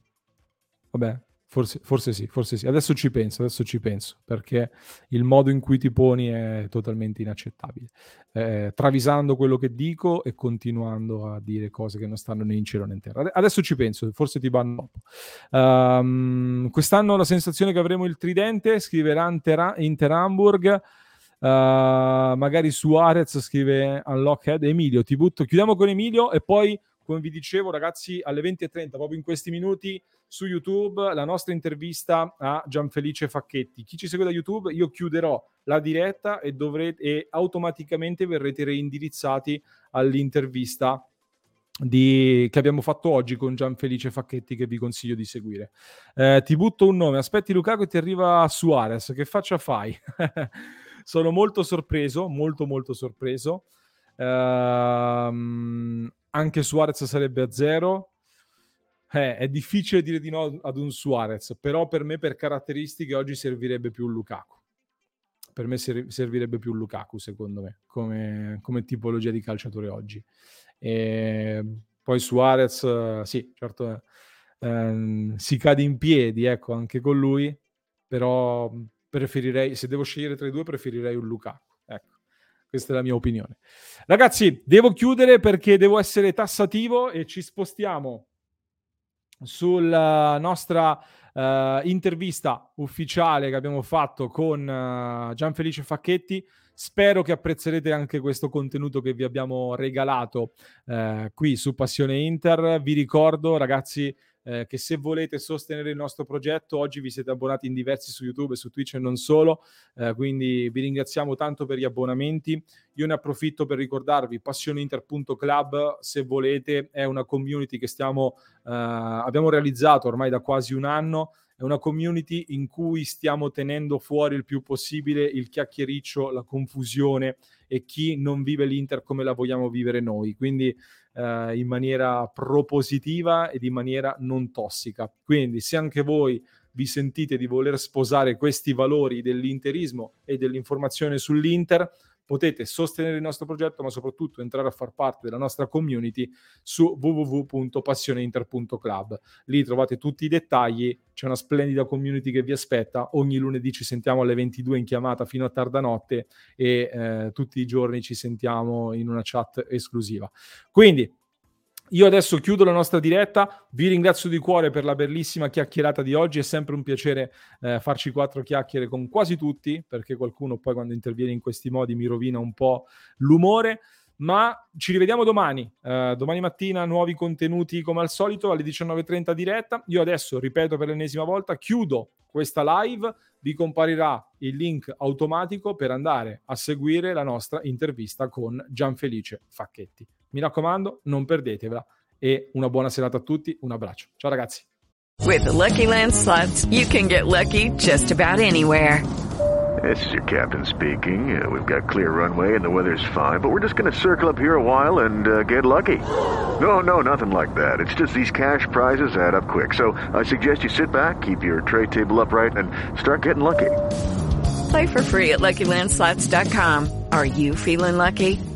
vabbè, Forse, forse, sì, forse sì. Adesso ci penso, adesso ci penso, perché il modo in cui ti poni è totalmente inaccettabile. Eh, travisando quello che dico e continuando a dire cose che non stanno né in cielo né in terra. Adesso ci penso, forse ti vanno dopo. Um, quest'anno ho la sensazione che avremo il tridente, scriverà Inter, Inter Hamburg. Uh, magari Suarez scrive Unlockhead. Emilio, ti butto. Chiudiamo con Emilio e poi, come vi dicevo, ragazzi, alle 20.30, proprio in questi minuti su YouTube la nostra intervista a Gianfelice Facchetti. Chi ci segue da YouTube, io chiuderò la diretta e, dovrete, e automaticamente verrete reindirizzati all'intervista di, che abbiamo fatto oggi con Gianfelice Facchetti che vi consiglio di seguire. Eh, ti butto un nome, aspetti Lukaku e ti arriva Suarez, che faccia fai? *laughs* Sono molto sorpreso, molto molto sorpreso. Eh, anche Suarez sarebbe a zero, eh, è difficile dire di no ad un Suarez, però per me per caratteristiche oggi servirebbe più un Lukaku. Per me servirebbe più un Lukaku, secondo me, come, come tipologia di calciatore oggi. E poi Suarez, sì, certo, ehm, si cade in piedi, ecco, anche con lui, però preferirei, se devo scegliere tra i due, preferirei un Lukaku. Questa è la mia opinione. Ragazzi, devo chiudere perché devo essere tassativo e ci spostiamo sulla nostra uh, intervista ufficiale che abbiamo fatto con uh, Gianfelice Facchetti. Spero che apprezzerete anche questo contenuto che vi abbiamo regalato uh, qui su Passione Inter. Vi ricordo, ragazzi, eh, che se volete sostenere il nostro progetto, oggi vi siete abbonati in diversi su YouTube e su Twitch e non solo, eh, quindi vi ringraziamo tanto per gli abbonamenti. Io ne approfitto per ricordarvi passioneinter.club, se volete, è una community che stiamo, eh, abbiamo realizzato ormai da quasi un anno. È una community in cui stiamo tenendo fuori il più possibile il chiacchiericcio, la confusione e chi non vive l'Inter come la vogliamo vivere noi. Quindi eh, in maniera propositiva ed in maniera non tossica. Quindi se anche voi vi sentite di voler sposare questi valori dell'interismo e dell'informazione sull'Inter, potete sostenere il nostro progetto, ma soprattutto entrare a far parte della nostra community su www.passioneinter.club. Lì trovate tutti i dettagli, c'è una splendida community che vi aspetta. Ogni lunedì ci sentiamo alle 22 in chiamata fino a tarda notte e eh, tutti i giorni ci sentiamo in una chat esclusiva. Quindi io adesso chiudo la nostra diretta, vi ringrazio di cuore per la bellissima chiacchierata di oggi, è sempre un piacere eh, farci quattro chiacchiere con quasi tutti, perché qualcuno poi quando interviene in questi modi mi rovina un po' l'umore, ma ci rivediamo domani, eh, domani mattina nuovi contenuti come al solito alle 19.30 diretta, io adesso ripeto per l'ennesima volta, chiudo questa live, vi comparirà il link automatico per andare a seguire la nostra intervista con Gianfelice Facchetti. Mi raccomando, non perdetevela e una buona serata a tutti, un abbraccio. Ciao ragazzi. With the Lucky Land slots, you can get lucky just about anywhere. This is your captain speaking. Uh, we've got clear runway and the weather's fine, but we're just going to circle up here a while and uh, get lucky. No, no, nothing like that. It's just these cash prizes add up quick. So I suggest you sit back, keep your tray table upright, and start getting lucky. Play for free at LuckyLandSlots.com. Are you feeling lucky?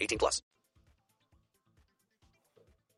18 plus.